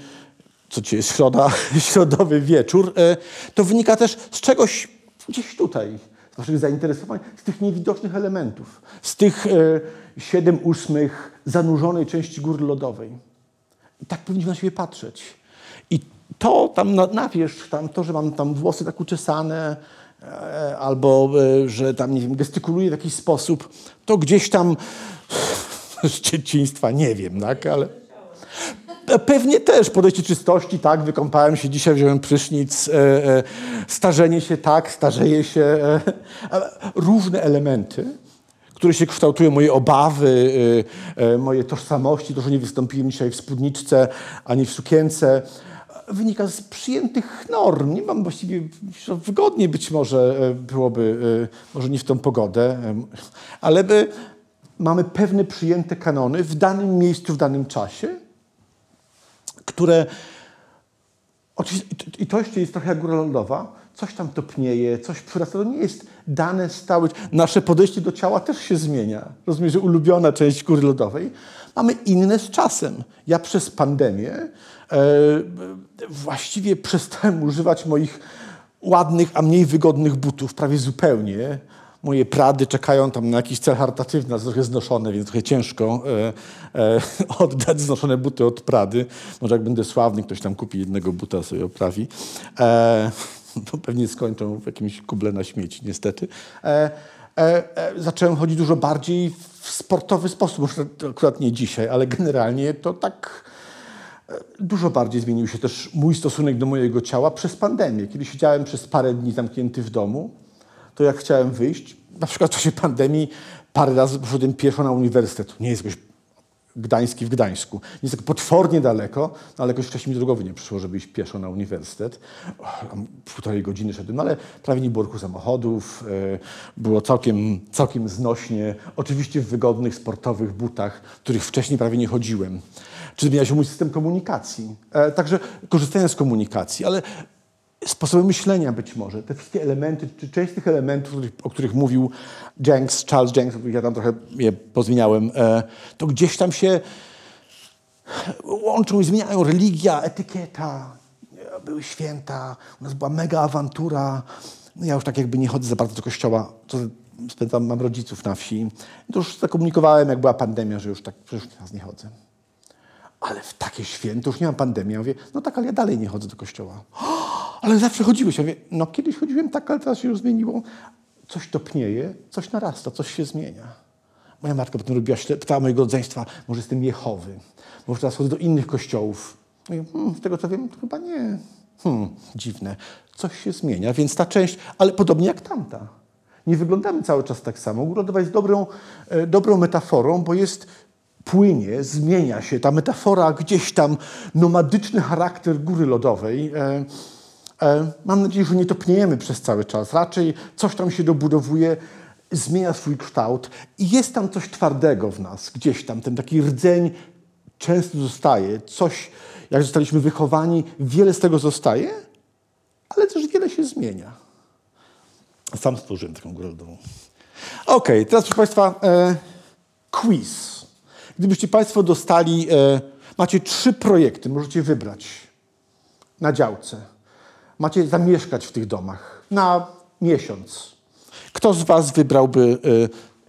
co dzisiaj jest środa, *laughs* środowy wieczór, e, to wynika też z czegoś gdzieś tutaj, z Waszych zainteresowań, z tych niewidocznych elementów, z tych e, siedem ósmych zanurzonej części góry lodowej. I tak powinniśmy na siebie patrzeć. I to tam na, na wierzch, tam to, że mam tam włosy tak uczesane, e, albo e, że tam, nie wiem, gestykuluję w jakiś sposób, to gdzieś tam *laughs* z dzieciństwa, nie wiem, tak, ale... Pewnie też podejście czystości, tak, wykąpałem się dzisiaj, wziąłem prysznic, e, e, starzenie się, tak, starzeje się, e, różne elementy, które się kształtują, moje obawy, e, e, moje tożsamości, to, że nie wystąpiłem dzisiaj w spódniczce ani w sukience, wynika z przyjętych norm. Nie mam właściwie wygodnie być może e, byłoby, może nie w tą pogodę, ale by mamy pewne przyjęte kanony w danym miejscu, w danym czasie, które Oczywiście, i to- jeszcze jest trochę jak góra lądowa. Coś tam topnieje, coś przyrasta. To nie jest dane stałe. Nasze podejście do ciała też się zmienia. Rozumiem, że ulubiona część góry lodowej. Mamy inne z czasem. Ja przez pandemię e, właściwie przestałem używać moich ładnych, a mniej wygodnych butów prawie zupełnie. Moje prady czekają tam na jakiś cel charytatywny, a trochę znoszone, więc trochę ciężko e, e, *laughs* oddać znoszone buty od prady. Może jak będę sławny, ktoś tam kupi jednego buta, sobie oprawi. E, bo *laughs* pewnie skończą w jakimś kuble na śmieci, niestety. E, e, e, zacząłem chodzić dużo bardziej w sportowy sposób. Może akurat nie dzisiaj, ale generalnie to tak Dużo bardziej zmienił się też mój stosunek do mojego ciała przez pandemię. Kiedy siedziałem przez parę dni zamknięty w domu, to jak chciałem wyjść, na przykład w czasie pandemii parę razy poszedłem pieszo na uniwersytet. Nie jest jakoś Gdański w Gdańsku. Jest tak potwornie daleko, no ale jakoś wcześniej mi drogowy nie przyszło, żeby iść pieszo na uniwersytet. Półtorej godziny szedłem, no ale prawie nie było ruchu samochodów, e, było całkiem, całkiem znośnie. Oczywiście w wygodnych, sportowych butach, których wcześniej prawie nie chodziłem. Czy zmienia się mój system komunikacji? E, także korzystając z komunikacji, ale sposoby myślenia być może, te wszystkie elementy, czy część z tych elementów, o których, mówił Jenks, Charles Jenks, o których ja tam trochę je pozmieniałem, e, to gdzieś tam się łączą i zmieniają religia, etykieta, e, były święta, u nas była mega awantura. No ja już tak jakby nie chodzę za bardzo do kościoła, to spędzam, mam rodziców na wsi. To już zakomunikowałem, jak była pandemia, że już tak, już teraz nie chodzę. Ale w takie święto, już nie mam pandemii. Ja mówię, no tak, ale ja dalej nie chodzę do kościoła. Ale zawsze chodziłeś. Ja mówię, no kiedyś chodziłem tak, ale teraz się już zmieniło. Coś topnieje, coś narasta, coś się zmienia. Moja matka potem robiła, pytała mojego rodzeństwa, może jestem Jehowy, może teraz chodzę do innych kościołów. Mówię, hmm, z tego co wiem, to chyba nie. Hmm, dziwne. Coś się zmienia, więc ta część, ale podobnie jak tamta. Nie wyglądamy cały czas tak samo. Góra lodowa jest dobrą, e, dobrą metaforą, bo jest płynie, zmienia się. Ta metafora gdzieś tam, nomadyczny charakter góry lodowej. E, mam nadzieję, że nie topniejemy przez cały czas. Raczej coś tam się dobudowuje, zmienia swój kształt i jest tam coś twardego w nas, gdzieś tam. Ten taki rdzeń często zostaje. Coś, jak zostaliśmy wychowani, wiele z tego zostaje, ale też wiele się zmienia. Sam stworzyłem taką górę. Okej, teraz proszę Państwa, e, quiz. Gdybyście Państwo dostali, e, macie trzy projekty, możecie wybrać na działce. Macie zamieszkać w tych domach na miesiąc. Kto z Was wybrałby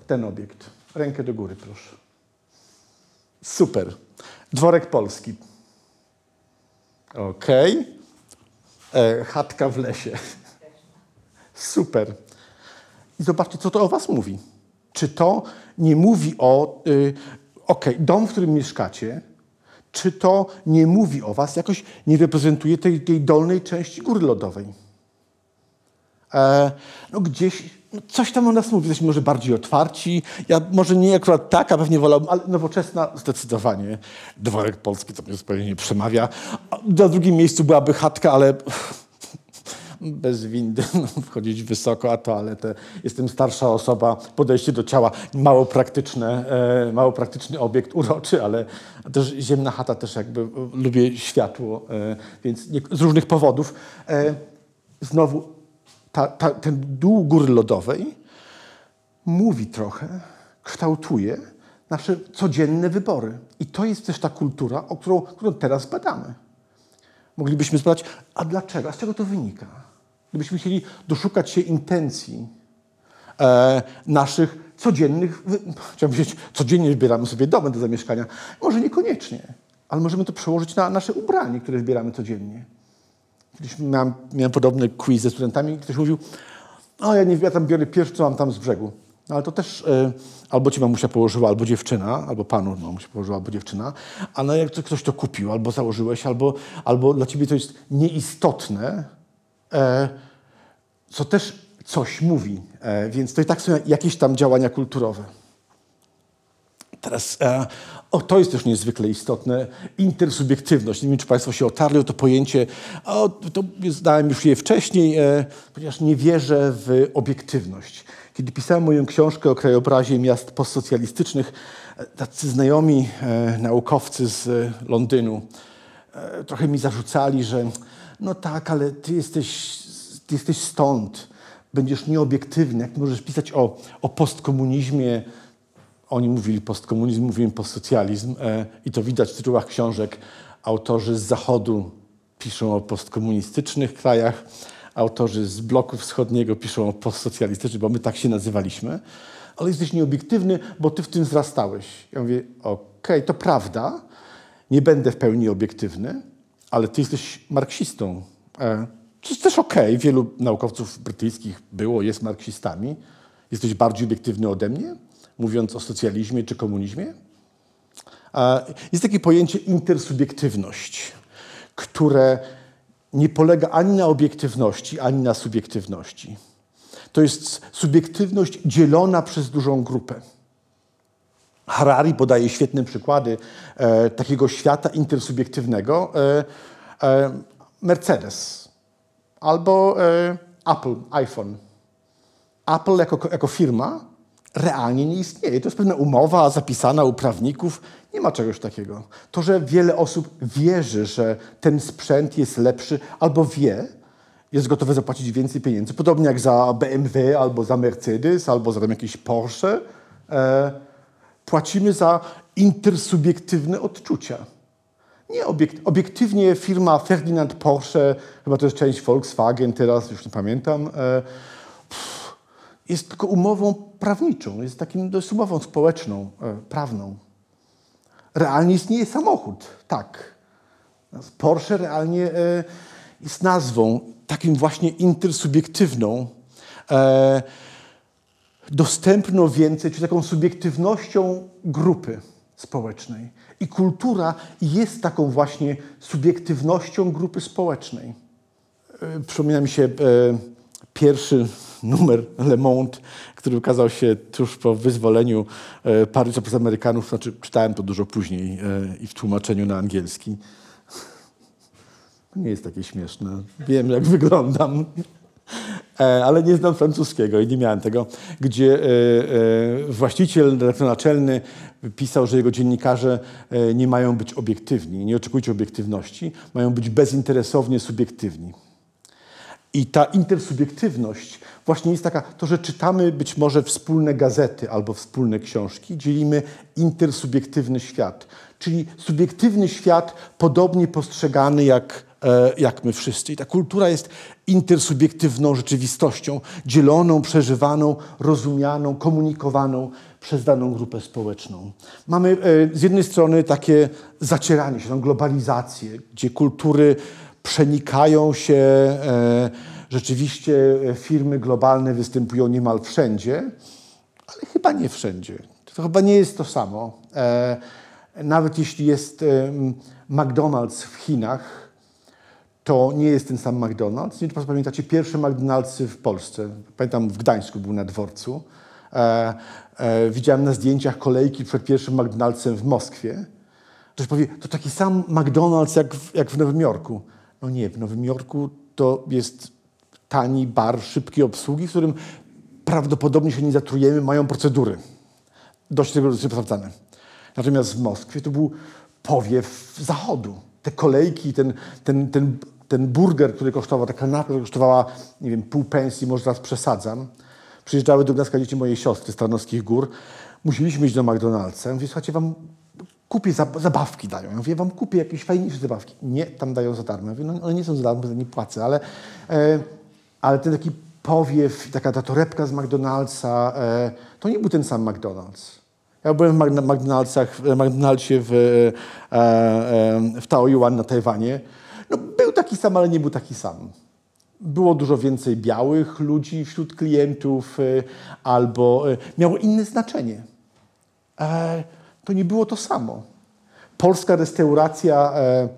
e, ten obiekt? Rękę do góry, proszę. Super. Dworek Polski. Okej. E, chatka w lesie. Super. I zobaczcie, co to o Was mówi. Czy to nie mówi o, y, okej, dom, w którym mieszkacie, czy to nie mówi o Was, jakoś nie reprezentuje tej, tej dolnej części góry lodowej. E, no gdzieś, no coś tam o nas mówi, jesteśmy może bardziej otwarci. Ja może nie akurat tak, a pewnie wolałbym, ale nowoczesna zdecydowanie. Dworek polski to mnie zupełnie nie przemawia. Na drugim miejscu byłaby chatka, ale bez windy, *laughs* no, wchodzić wysoko, a toaletę. Jestem starsza osoba, podejście do ciała, mało praktyczne, e, mało praktyczny obiekt, uroczy, ale też ziemna chata też jakby e, lubię światło, e, więc nie, z różnych powodów. E, znowu ta, ta, ten dół góry lodowej mówi trochę, kształtuje nasze codzienne wybory. I to jest też ta kultura, o którą, którą teraz badamy. Moglibyśmy spytać, a dlaczego? A z czego to wynika? Gdybyśmy chcieli doszukać się intencji e, naszych codziennych, chciałbym powiedzieć, codziennie wybieramy sobie domy do zamieszkania. Może niekoniecznie, ale możemy to przełożyć na nasze ubranie, które wybieramy codziennie. Kiedyś miałem, miałem podobny quiz ze studentami i ktoś mówił, o ja nie ja tam biorę pierwsze, co mam tam z brzegu. No, ale to też e, albo ci mamusia położyła, albo dziewczyna, albo panu mamusia położyła, albo dziewczyna, a no jak to ktoś to kupił, albo założyłeś, albo, albo dla ciebie to jest nieistotne, co też coś mówi. E, więc to i tak są jakieś tam działania kulturowe. Teraz, e, o, to jest też niezwykle istotne, intersubiektywność. Nie wiem, czy Państwo się otarli o to pojęcie. O, to zdałem już je wcześniej, e, ponieważ nie wierzę w obiektywność. Kiedy pisałem moją książkę o krajobrazie miast postsocjalistycznych, e, tacy znajomi e, naukowcy z e, Londynu e, trochę mi zarzucali, że no tak, ale ty jesteś, ty jesteś stąd, będziesz nieobiektywny. Jak możesz pisać o, o postkomunizmie, oni mówili postkomunizm, mówiłem postsocjalizm e, i to widać w tytułach książek. Autorzy z Zachodu piszą o postkomunistycznych krajach, autorzy z bloku wschodniego piszą o postsocjalistycznych, bo my tak się nazywaliśmy. Ale jesteś nieobiektywny, bo ty w tym wzrastałeś. Ja mówię, okej, to prawda, nie będę w pełni obiektywny, ale ty jesteś marksistą. E, To jest też okej, wielu naukowców brytyjskich było, jest marksistami. Jesteś bardziej obiektywny ode mnie, mówiąc o socjalizmie czy komunizmie? A Jest takie pojęcie intersubiektywność, które nie polega ani na obiektywności, ani na subiektywności. To jest subiektywność dzielona przez dużą grupę. Harari podaje świetne przykłady e, takiego świata intersubiektywnego. E, e, Mercedes albo e, Apple, iPhone. Apple jako, jako firma realnie nie istnieje. To jest pewna umowa zapisana u prawników. Nie ma czegoś takiego. To, że wiele osób wierzy, że ten sprzęt jest lepszy albo wie, jest gotowe zapłacić więcej pieniędzy. Podobnie jak za BMW, albo za Mercedes, albo za jakieś Porsche. E, płacimy za intersubiektywne odczucia. Nie obiekt, obiektywnie firma Ferdinand Porsche, chyba to jest część Volkswagen teraz, już nie pamiętam, e, jest tylko umową prawniczą, jest takim dość umową społeczną, e, prawną. Realnie istnieje samochód, tak. Porsche realnie e, jest nazwą takim właśnie intersubiektywną, dostępną więcej, czy taką subiektywnością grupy społecznej. I kultura jest taką właśnie subiektywnością grupy społecznej. E, Przypomina mi się e, pierwszy *laughs* numer Le Monde, który ukazał się tuż po wyzwoleniu e, Paryża przez Amerykanów. Znaczy, czytałem to dużo później i w tłumaczeniu na angielski. *laughs* Nie jest takie śmieszne. Wiem, jak wyglądam. E, Ale nie znam francuskiego i nie miałem tego, gdzie e, e, właściciel, redaktor naczelny pisał, że jego dziennikarze nie mają być obiektywni, nie oczekujcie obiektywności, mają być bezinteresownie subiektywni. I ta intersubiektywność właśnie jest taka, to, że czytamy być może wspólne gazety albo wspólne książki, dzielimy intersubiektywny świat. Czyli subiektywny świat podobnie postrzegany jak, jak my wszyscy. I ta kultura jest intersubiektywną rzeczywistością, dzieloną, przeżywaną, rozumianą, komunikowaną przez daną grupę społeczną. Mamy e, z jednej strony takie zacieranie się, tą globalizację, gdzie kultury przenikają się. E, rzeczywiście firmy globalne występują niemal wszędzie, ale chyba nie wszędzie. To chyba nie jest to samo. E, nawet jeśli jest McDonald's w Chinach, to nie jest ten sam McDonald's. Nie wiem, czy pamiętacie pierwsze McDonald'sy w Polsce. Pamiętam w Gdańsku był na dworcu. E, e, widziałem na zdjęciach kolejki przed pierwszym McDonald'sem w Moskwie. Ktoś powie, to taki sam McDonald's jak w, jak w Nowym Jorku. No nie, w Nowym Jorku to jest tani bar szybkiej obsługi, w którym prawdopodobnie się nie zatrujemy, mają procedury. Dość tego sprawdzane. Natomiast w Moskwie to był powiew zachodu. Te kolejki, ten, ten, ten, ten burger, który kosztował, ta kanapka, która kosztowała, nie wiem, pół pensji, może teraz przesadzam. Przyjeżdżały do Gdańska dzieci mojej siostry z Tarnowskich Gór. Musieliśmy iść do McDonald'sa. Ja mówię, słuchajcie, wam kupię zab- zabawki dają. Ja mówię, wam kupię jakieś fajniejsze zabawki. Nie, tam dają za darmo. Ja mówię, no one nie są za darmo, bo nie płacę, ale, e, ale ten taki powiew, taka ta torebka z McDonald'sa, e, to nie był ten sam McDonald's. Ja byłem w McDonald'sach, w McDonald'sie w, e, e, w Taoyuan na Tajwanie. Był taki sam, ale nie był taki sam. Było dużo więcej białych ludzi wśród klientów, e, albo e, miało inne znaczenie. E, to nie było to samo. Polska restauracja e,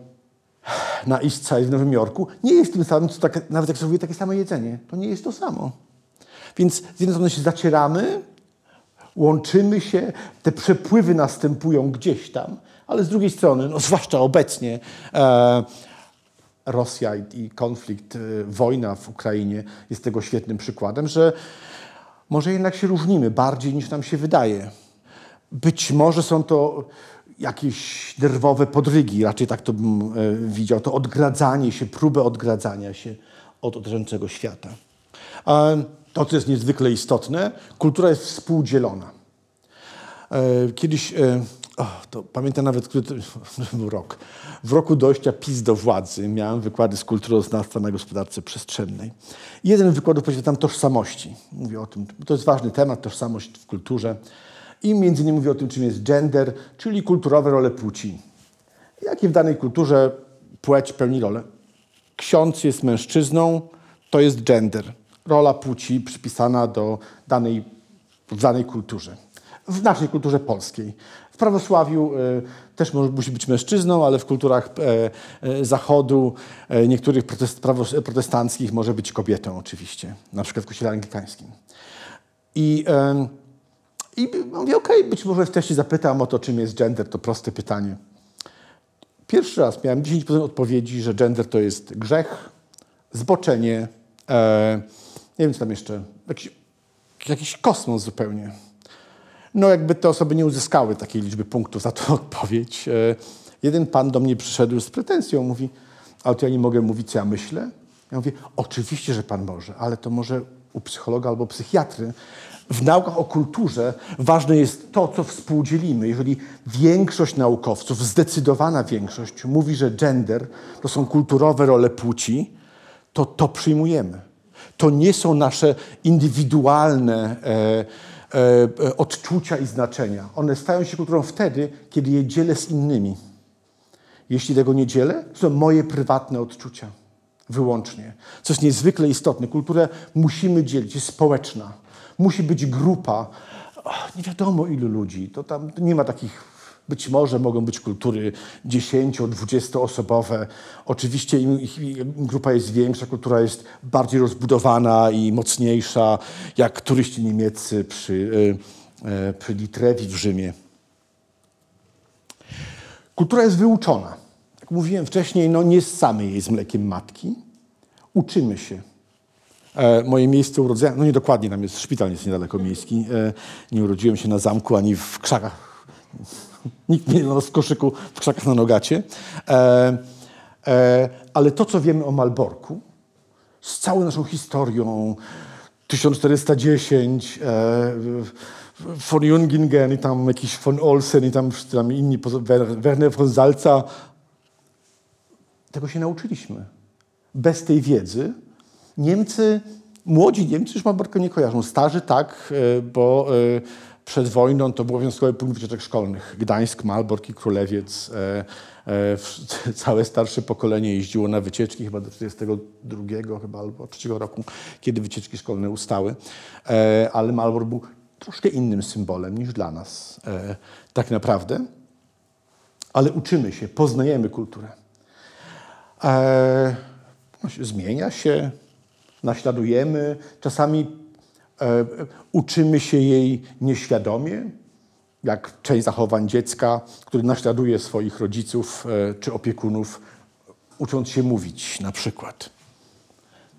na East w Nowym Jorku nie jest tym samym, co tak, nawet jak serwuje takie samo jedzenie. To nie jest to samo. Więc z jednej strony się zacieramy, łączymy się, te przepływy następują gdzieś tam, ale z drugiej strony, no zwłaszcza obecnie, e, Rosja i, konflikt, e, wojna w Ukrainie jest tego świetnym przykładem, że może jednak się różnimy bardziej niż nam się wydaje. Być może są to jakieś nerwowe podrygi, raczej tak to bym e, widział, to odgradzanie się, próbę odgradzania się od otaczającego świata. A to, co jest niezwykle istotne, kultura jest współdzielona. E, Kiedyś, e, o, to pamiętam nawet, który to *laughs* był rok. W roku dojścia PiS do władzy miałem wykłady z kulturoznawstwa na gospodarce przestrzennej. Jeden wykładów poświęcam tożsamości. Mówię o tym, to jest ważny temat, tożsamość w kulturze. I między innymi mówię o tym, czym jest gender, czyli kulturowe role płci. Jakie w danej kulturze płeć pełni rolę? Ksiądz jest mężczyzną, to jest gender. Rola płci przypisana do danej, w danej kulturze. W naszej kulturze polskiej. W prawosławiu e, też może, musi być mężczyzną, ale w kulturach e, e, zachodu, niektórych protest, protestanckich może być kobietą oczywiście. Na przykład w kościele anglikańskim. I, i mówię, okej, być może wcześniej zapytam o to, czym jest gender, to proste pytanie. Pierwszy raz miałem 10% odpowiedzi, że gender to jest grzech, zboczenie, e, nie wiem co tam jeszcze, jakiś, jakiś kosmos zupełnie. No jakby te osoby nie uzyskały takiej liczby punktów za tą *laughs* odpowiedź. E, jeden pan do mnie przyszedł z pretensją, mówi, ale to ja nie mogę mówić, co ja myślę. Ja mówię, oczywiście, że pan może, ale to może u psychologa albo psychiatry. W naukach o kulturze ważne jest to, co współdzielimy. Jeżeli większość naukowców, zdecydowana większość, mówi, że gender to są kulturowe role płci, to to przyjmujemy. To nie są nasze indywidualne e, odczucia i znaczenia. One stają się kulturą wtedy, kiedy je dzielę z innymi. Jeśli tego nie dzielę, to są moje prywatne odczucia. Wyłącznie. Co jest niezwykle istotne. Kulturę musimy dzielić, jest społeczna. Musi być grupa. Nie wiadomo ilu ludzi. To tam nie ma takich. Być może mogą być kultury 10-20 osobowe. Oczywiście im, im grupa jest większa, kultura jest bardziej rozbudowana i mocniejsza, jak turyści niemieccy przy, y, y, przy Litrewi w Rzymie. Kultura jest wyuczona. Jak mówiłem wcześniej, no nie ssamy jej z mlekiem matki. Uczymy się. E, moje miejsce urodzenia, no nie dokładnie, tam jest szpital, jest niedaleko miejski. E, nie urodziłem się na zamku ani w krzakach. Nikt nie z koszyku w krzakach na Nogacie. E, e, ale to, co wiemy o Malborku, z całą naszą historią, 1410, e, von Jungingen i tam jakiś von Olsen i tam, tam inni, Werner von Salza, tego się nauczyliśmy. Bez tej wiedzy Niemcy, młodzi Niemcy już Malborka nie kojarzą. Starzy tak, e, bo e, przed wojną to był obowiązkowy punkt wycieczek szkolnych. Gdańsk, Malbork i Królewiec. e, e, *laughs* Całe starsze pokolenie jeździło na wycieczki chyba do 42 chyba albo 3 roku, kiedy wycieczki szkolne ustały. E, Ale Malbork był troszkę innym symbolem niż dla nas e, tak naprawdę. Ale uczymy się, poznajemy kulturę. E, zmienia się, naśladujemy, czasami uczymy się jej nieświadomie, jak część zachowań dziecka, który naśladuje swoich rodziców e, czy opiekunów, ucząc się mówić na przykład.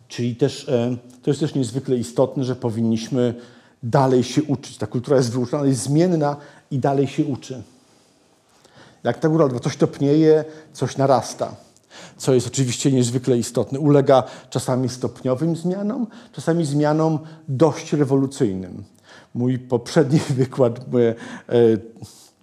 Czyli też, e, to jest też niezwykle istotne, że powinniśmy dalej się uczyć. Ta kultura jest wyuczona, jest zmienna i dalej się uczy. Jak ta góra, coś topnieje, coś narasta. Co jest oczywiście niezwykle istotne. Ulega czasami stopniowym zmianom, czasami zmianom dość rewolucyjnym. Mój poprzedni *laughs* wykład e,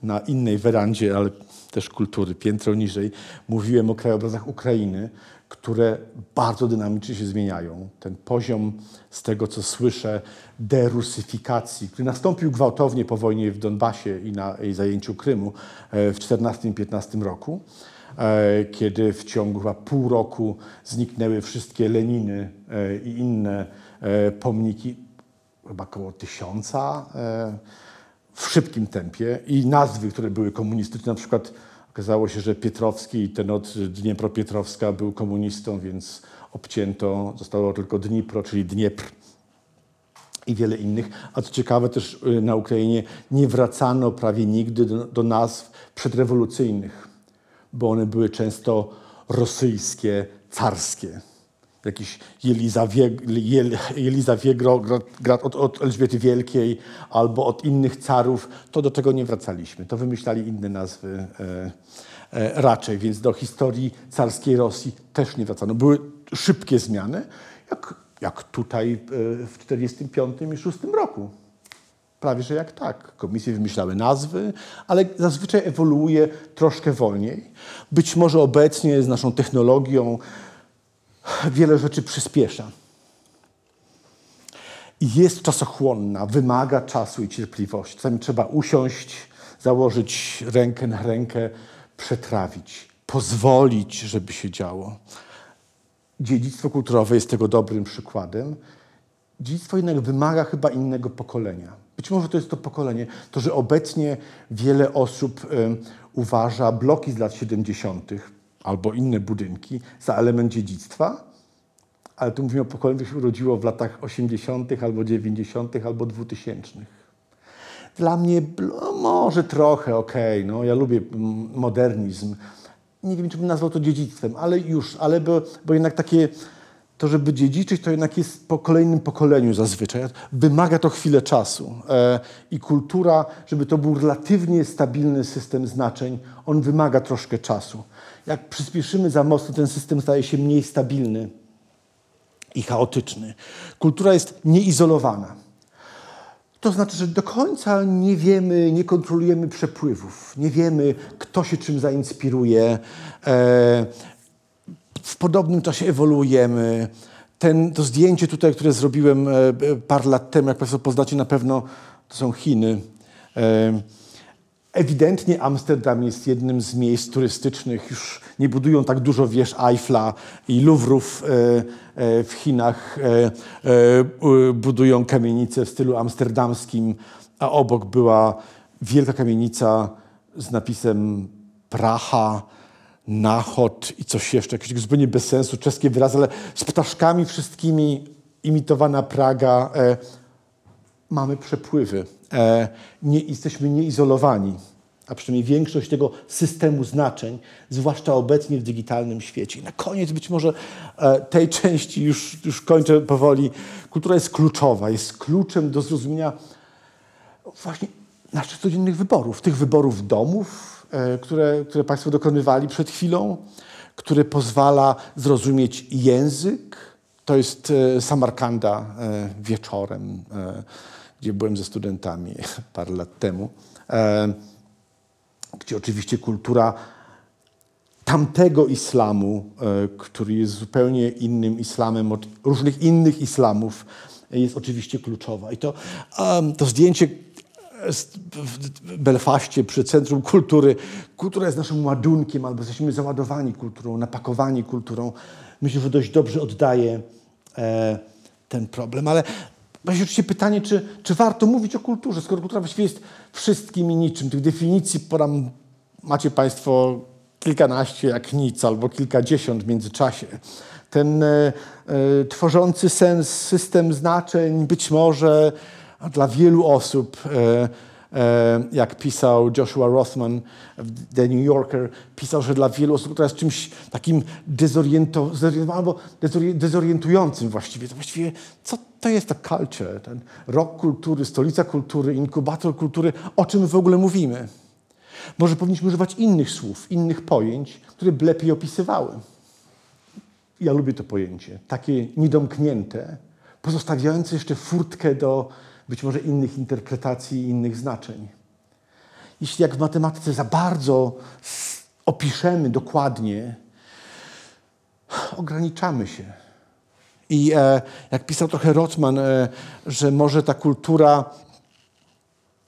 na innej werandzie, ale też kultury, piętro niżej, mówiłem o krajobrazach Ukrainy, które bardzo dynamicznie się zmieniają. Ten poziom, z tego co słyszę, derusyfikacji, który nastąpił gwałtownie po wojnie w Donbasie i na zajęciu Krymu e, w 14-15 roku, kiedy w ciągu chyba pół roku zniknęły wszystkie Leniny e, i inne e, pomniki, chyba około tysiąca e, w szybkim tempie i nazwy, które były komunistyczne, na przykład okazało się, że Pietrowski i ten od Dniepropietrowska był komunistą, więc obcięto, zostało tylko Dnipro, czyli Dniepr. i wiele innych. A co ciekawe, też y, na Ukrainie nie wracano prawie nigdy do, do nazw przedrewolucyjnych, bo one były często rosyjskie, carskie. Jakiś Jelizawiegro-grad od, od Elżbiety Wielkiej albo od innych carów, to do tego nie wracaliśmy. To wymyślali inne nazwy e, e, raczej, więc do historii carskiej Rosji też nie wracano. Były szybkie zmiany, jak, jak tutaj e, w 1945 i 1946 roku. Prawie, że jak tak. Komisje wymyślały nazwy, ale zazwyczaj ewoluuje troszkę wolniej. Być może obecnie z naszą technologią wiele rzeczy przyspiesza. Jest czasochłonna, wymaga czasu i cierpliwości. Czasami trzeba usiąść, założyć rękę na rękę, przetrawić, pozwolić, żeby się działo. Dziedzictwo kulturowe jest tego dobrym przykładem. Dziedzictwo jednak wymaga chyba innego pokolenia. Być może to jest to pokolenie, to, że obecnie wiele osób y, uważa bloki z lat 70., albo inne budynki za element dziedzictwa, ale tu mówimy o pokoleniu, które się urodziło w latach 80., albo 90., albo 2000. Dla mnie no, może trochę okej, okay, no ja lubię modernizm. Nie wiem, czy bym nazwał to dziedzictwem, ale już, ale bo, bo jednak takie, to żeby dziedziczyć, to jednak jest po kolejnym pokoleniu zazwyczaj. Wymaga to chwilę czasu. E, I kultura, żeby to był relatywnie stabilny system znaczeń, on wymaga troszkę czasu jak przyspieszymy za mocno, ten system staje się mniej stabilny i chaotyczny. Kultura jest nieizolowana. To znaczy, że do końca nie wiemy, nie kontrolujemy przepływów, nie wiemy, kto się czym zainspiruje. E, w podobnym czasie ewoluujemy. Ten, to zdjęcie tutaj, które zrobiłem e, parę lat temu, jak Państwo poznacie na pewno, to są Chiny. E, Ewidentnie Amsterdam jest jednym z miejsc turystycznych. Już nie budują tak dużo wież Eiffla i Louvre'ów e, e, w Chinach. E, budują kamienice w stylu amsterdamskim, a obok była wielka kamienica z napisem Praha, Nachod i coś jeszcze, jakieś zupełnie bez sensu, czeskie wyrazy, ale z ptaszkami wszystkimi imitowana Praga. Mamy przepływy E, nie, jesteśmy nieizolowani, a przynajmniej większość tego systemu znaczeń, zwłaszcza obecnie w digitalnym świecie. I na koniec być może e, tej części, już, już kończę powoli, kultura jest kluczowa, jest kluczem do zrozumienia właśnie naszych codziennych wyborów, tych wyborów domów, e, które, które Państwo dokonywali przed chwilą, które pozwala zrozumieć język. To jest Samarkanda wieczorem gdzie byłem ze studentami *laughs* parę lat temu, e, gdzie oczywiście kultura tamtego islamu, e, który jest zupełnie innym islamem od różnych innych islamów, jest oczywiście kluczowa. I to, to zdjęcie w Belfaście przy Centrum Kultury. Kultura jest naszym ładunkiem, albo jesteśmy załadowani kulturą, napakowani kulturą. Myślę, że dość dobrze oddaje e, ten problem. Ale Właśnie oczywiście pytanie, czy, czy warto mówić o kulturze, skoro kultura właściwie jest wszystkim i niczym. Tych definicji podam, macie Państwo kilkanaście jak nic, albo kilkadziesiąt w międzyczasie. Ten e, e, tworzący sens system znaczeń być może dla wielu osób e, E, jak pisał Joshua Rothman w The New Yorker, pisał, że dla wielu osób to jest czymś takim dezorientowanym albo dezorientującym właściwie. To właściwie co to jest ta culture, ten rok kultury, stolica kultury, inkubator kultury, o czym w ogóle mówimy? Może powinniśmy używać innych słów, innych pojęć, które by lepiej opisywały. Ja lubię to pojęcie, takie niedomknięte, pozostawiające jeszcze furtkę do być może innych interpretacji innych znaczeń. Jeśli jak w matematyce za bardzo opiszemy dokładnie, ograniczamy się. I e, jak pisał trochę Rotman, e, że może ta kultura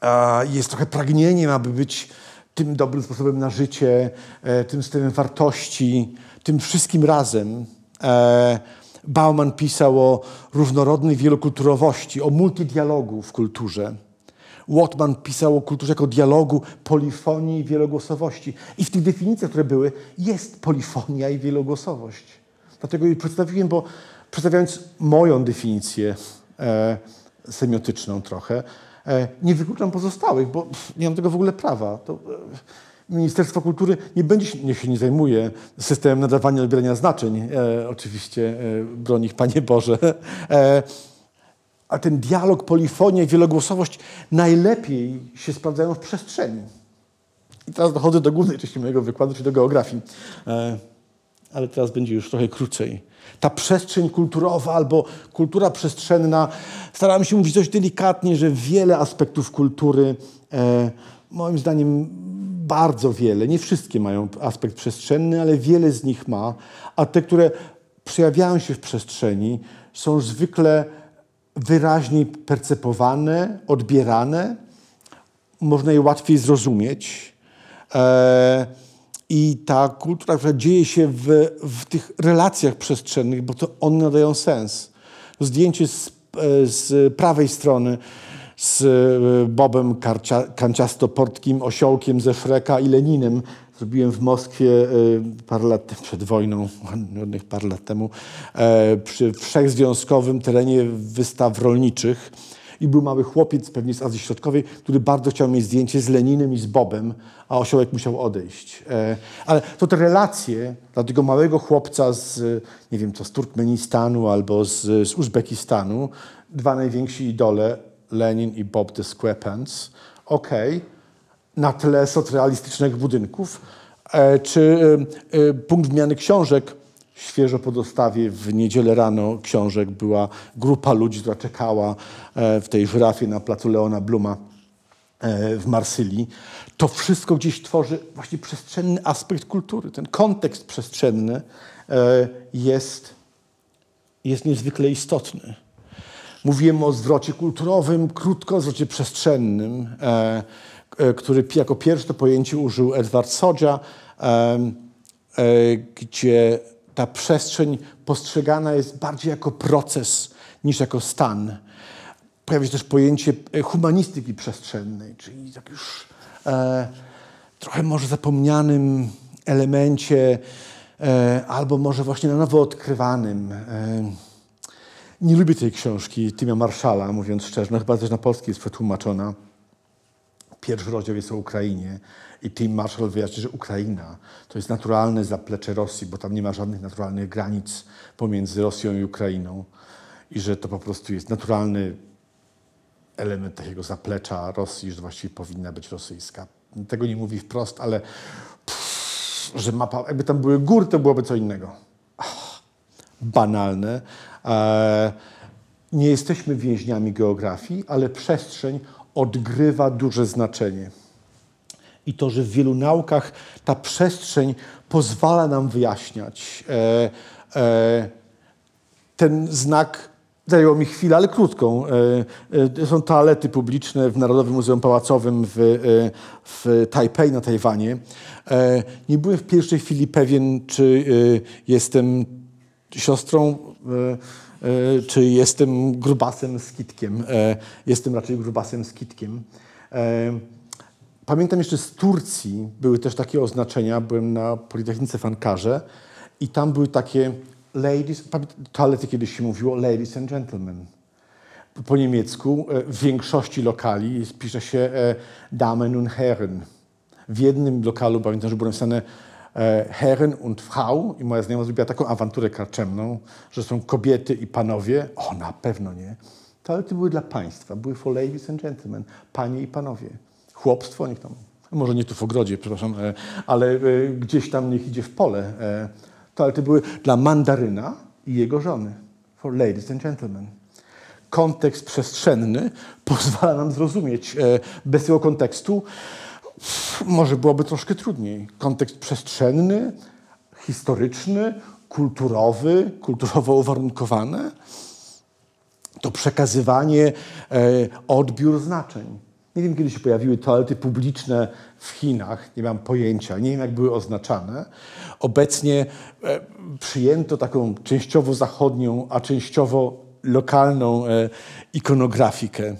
e, jest trochę pragnieniem, aby być tym dobrym sposobem na życie, e, tym systemem wartości, tym wszystkim razem. Bauman pisał o różnorodnej wielokulturowości, o multidialogu w kulturze. Watman pisał o kulturze jako dialogu, polifonii i wielogłosowości. I w tych definicjach, które były, jest polifonia i wielogłosowość. Dlatego jej przedstawiłem, bo przedstawiając moją definicję e, semiotyczną trochę. E, Nie wykluczam pozostałych, bo nie mam tego w ogóle prawa. To, e, Ministerstwo Kultury nie będzie się, niech się nie zajmuje systemem nadawania i odbierania znaczeń. E, oczywiście e, broń ich Panie Boże. E, a ten dialog, polifonia wielogłosowość najlepiej się sprawdzają w przestrzeni. I teraz dochodzę do głównej części mojego wykładu, czyli do geografii. E, ale teraz będzie już trochę krócej. Ta przestrzeń kulturowa albo kultura przestrzenna, starałem się mówić dość delikatnie, że wiele aspektów kultury, e, moim zdaniem bardzo wiele, nie wszystkie mają aspekt przestrzenny, ale wiele z nich ma, a te, które przejawiają się w przestrzeni, są zwykle wyraźniej percepowane, odbierane, można je łatwiej zrozumieć. E, I ta kultura, która dzieje się w, w tych relacjach przestrzennych, bo to one nadają sens. Zdjęcie z, e, z prawej strony z e, Bobem Karcia, Kanciastoportkim, osiołkiem ze Szreka i Leninem zrobiłem w Moskwie e, parę lat przed wojną, *laughs* ładnych parę lat temu, e, przy wszechzwiązkowym terenie wystaw rolniczych. I był mały chłopiec, pewnie z Azji Środkowej, który bardzo chciał mieć zdjęcie z Leninem i z Bobem, a osiołek musiał odejść. Ale to te relacje dla tego małego chłopca z, nie wiem co, z Turkmenistanu albo z, z Uzbekistanu, dwa najwięksi idole, Lenin i Bob SquarePants, okej, na tle socrealistycznych budynków, e, czy e, e, punkt wymiany książek, świeżo po dostawie w niedzielę rano książek była grupa ludzi, która czekała w tej żyrafie na placu Leona Bluma w Marsylii. To wszystko gdzieś tworzy właśnie przestrzenny aspekt kultury. Ten kontekst przestrzenny jest, jest niezwykle istotny. Mówiłem o zwrocie kulturowym, krótko zwrocie przestrzennym, e, e, który jako pierwszy to pojęcie użył Edward Sodzia, e, e, gdzie ta przestrzeń postrzegana jest bardziej jako proces niż jako stan. Pojawia się też pojęcie e, humanistyki przestrzennej, czyli tak już e, trochę może zapomnianym elemencie, albo może właśnie na nowo odkrywanym. Nie lubię tej książki Timia Marszala, mówiąc szczerze. No chyba też na polski jest przetłumaczona. Pierwszy rozdział jest o Ukrainie i Tim Marshall wyjaśni, że Ukraina to jest naturalne zaplecze Rosji, bo tam nie ma żadnych naturalnych granic pomiędzy Rosją i Ukrainą i że to po prostu jest naturalny element takiego zaplecza Rosji, że właściwie powinna być rosyjska. Tego nie mówi wprost, ale pff, że mapa, jakby tam były góry, to byłoby co innego. Ach, banalne. E, nie jesteśmy więźniami geografii, ale przestrzeń odgrywa duże znaczenie. I to, że w wielu naukach ta przestrzeń pozwala nam wyjaśniać e, e, ten znak zajęło mi chwilę, ale krótką. E, Są toalety publiczne w Narodowym Muzeum Pałacowym w, w Tajpej na Tajwanie. Nie byłem w pierwszej chwili pewien, czy jestem siostrą, czy jestem grubasem z kitkiem. E, Jestem raczej grubasem z kitkiem. E, Pamiętam jeszcze z Turcji były też takie oznaczenia. Byłem na Politechnice w Ankarze i tam były takie ladies, toalety kiedyś się mówiło ladies and gentlemen. Po niemiecku e, w większości lokali pisze się e, Damen und Herren. W jednym lokalu pamiętam, że było napisane e, Herren und Frau i moja znajoma zrobiła taką awanturę karczemną, że są kobiety i panowie. O, na pewno nie. Toalety były dla państwa, były for ladies and gentlemen, panie i panowie. Chłopstwo, niech tam, może nie tu w ogrodzie, przepraszam, e, ale e, gdzieś tam niech idzie w pole. E, Toalety były dla mandaryna i jego żony, for ladies and gentlemen. Kontekst przestrzenny pozwala nam zrozumieć. e, Bez tego kontekstu może byłoby troszkę trudniej. Kontekst przestrzenny, historyczny, kulturowy, kulturowo uwarunkowany to przekazywanie, e, odbiór znaczeń. Nie wiem, kiedy się pojawiły toalety publiczne w Chinach, nie mam pojęcia, nie wiem, jak były oznaczane. Obecnie e, przyjęto taką częściowo zachodnią, a częściowo lokalną e, ikonografikę.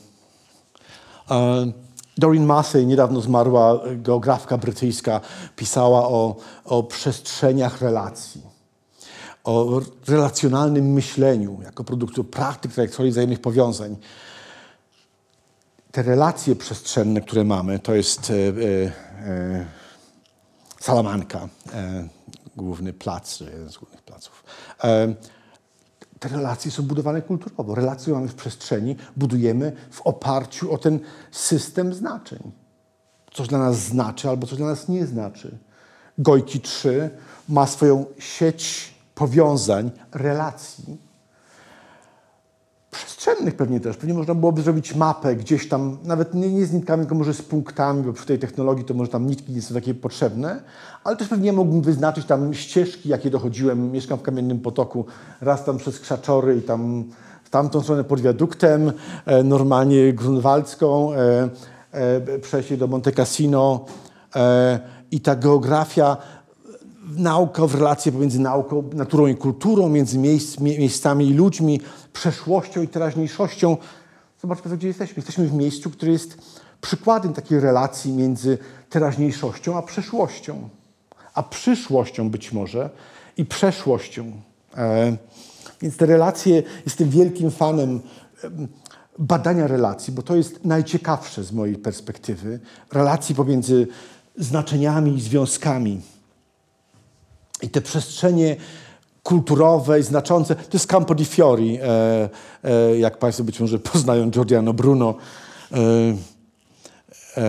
E, Doreen Massey, niedawno zmarła e, geografka brytyjska, pisała o, o przestrzeniach relacji o relacjonalnym myśleniu jako produktu praktyk trajektorii wzajemnych powiązań. te relacje przestrzenne, które mamy, to jest e, e, e, Salamanka, e, główny plac, jeden z głównych placów. Te relacje są budowane kulturowo. Relacje mamy w przestrzeni, budujemy w oparciu o ten system znaczeń. Coś dla nas znaczy albo coś dla nas nie znaczy. Gojki 3 ma swoją sieć powiązań, relacji, przestrzennych pewnie też. Pewnie można byłoby zrobić mapę gdzieś tam, nawet nie, nie z nitkami, tylko może z punktami, bo przy tej technologii to może tam nitki nie są takie potrzebne, ale też pewnie mógłbym wyznaczyć tam ścieżki, jakie dochodziłem. Mieszkam w Kamiennym Potoku, raz tam przez Krzaczory i tam w tamtą stronę pod wiaduktem, e, normalnie grunwaldzką, e, e, przejście do Monte Cassino e, i ta geografia nauka w relacje pomiędzy nauką, naturą i kulturą, między miejsc, mie- miejscami i ludźmi, przeszłością i teraźniejszością. Zobaczmy, gdzie jesteśmy. Jesteśmy w miejscu, które jest przykładem takiej relacji między teraźniejszością a przeszłością, a przyszłością być może i przeszłością. E, więc te relacje, jestem wielkim fanem em, badania relacji, bo to jest najciekawsze z mojej perspektywy. Relacji pomiędzy znaczeniami i związkami. I te przestrzenie kulturowe i znaczące, to jest Campo di Fiori, e, e, jak Państwo być może poznają Giordano Bruno. E, e,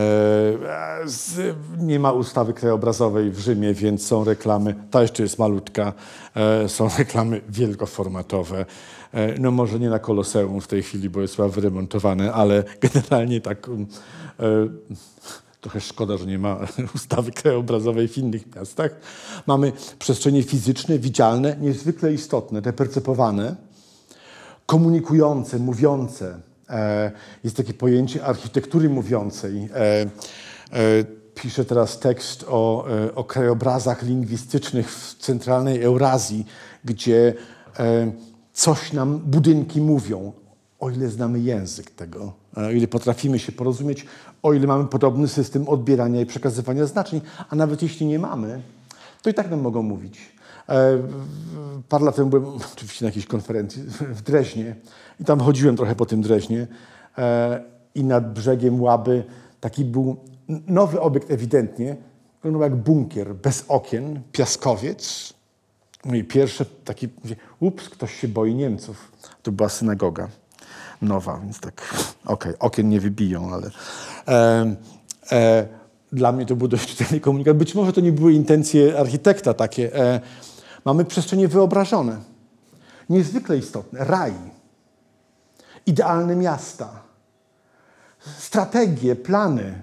z, nie ma ustawy krajobrazowej w Rzymie, więc są reklamy, ta jeszcze jest malutka, e, są *laughs* reklamy wielkoformatowe. E, no może nie na Koloseum w tej chwili, bo jest chyba wyremontowane, ale *laughs* generalnie tak... Trochę szkoda, że nie ma *laughs* ustawy krajobrazowej w innych miastach. Mamy przestrzenie fizyczne, widzialne, niezwykle istotne, te percepowane, komunikujące, mówiące. E, Jest takie pojęcie architektury mówiącej. E, e, Piszę teraz tekst o, o krajobrazach lingwistycznych w centralnej Eurazji, gdzie coś nam budynki mówią, o ile znamy język tego, o ile potrafimy się porozumieć, o ile mamy podobny system odbierania i przekazywania znaczeń, a nawet jeśli nie mamy, to i tak nam mogą mówić. E, Parę lat temu byłem *laughs* oczywiście na jakiejś konferencji *laughs* w Dreźnie i tam chodziłem trochę po tym Dreźnie e, i nad brzegiem Łaby taki był nowy obiekt ewidentnie, wyglądał jak bunkier, bez okien, piaskowiec, no i pierwsze mówię, ups, ktoś się boi Niemców. To była synagoga nowa, więc tak, okej, okien nie wybiją, ale e, e, dla mnie to był dość *laughs* czytelny komunikat. Być może to nie były intencje architekta takie. E, mamy przestrzenie wyobrażone, niezwykle istotne, raj, idealne miasta, strategie, plany,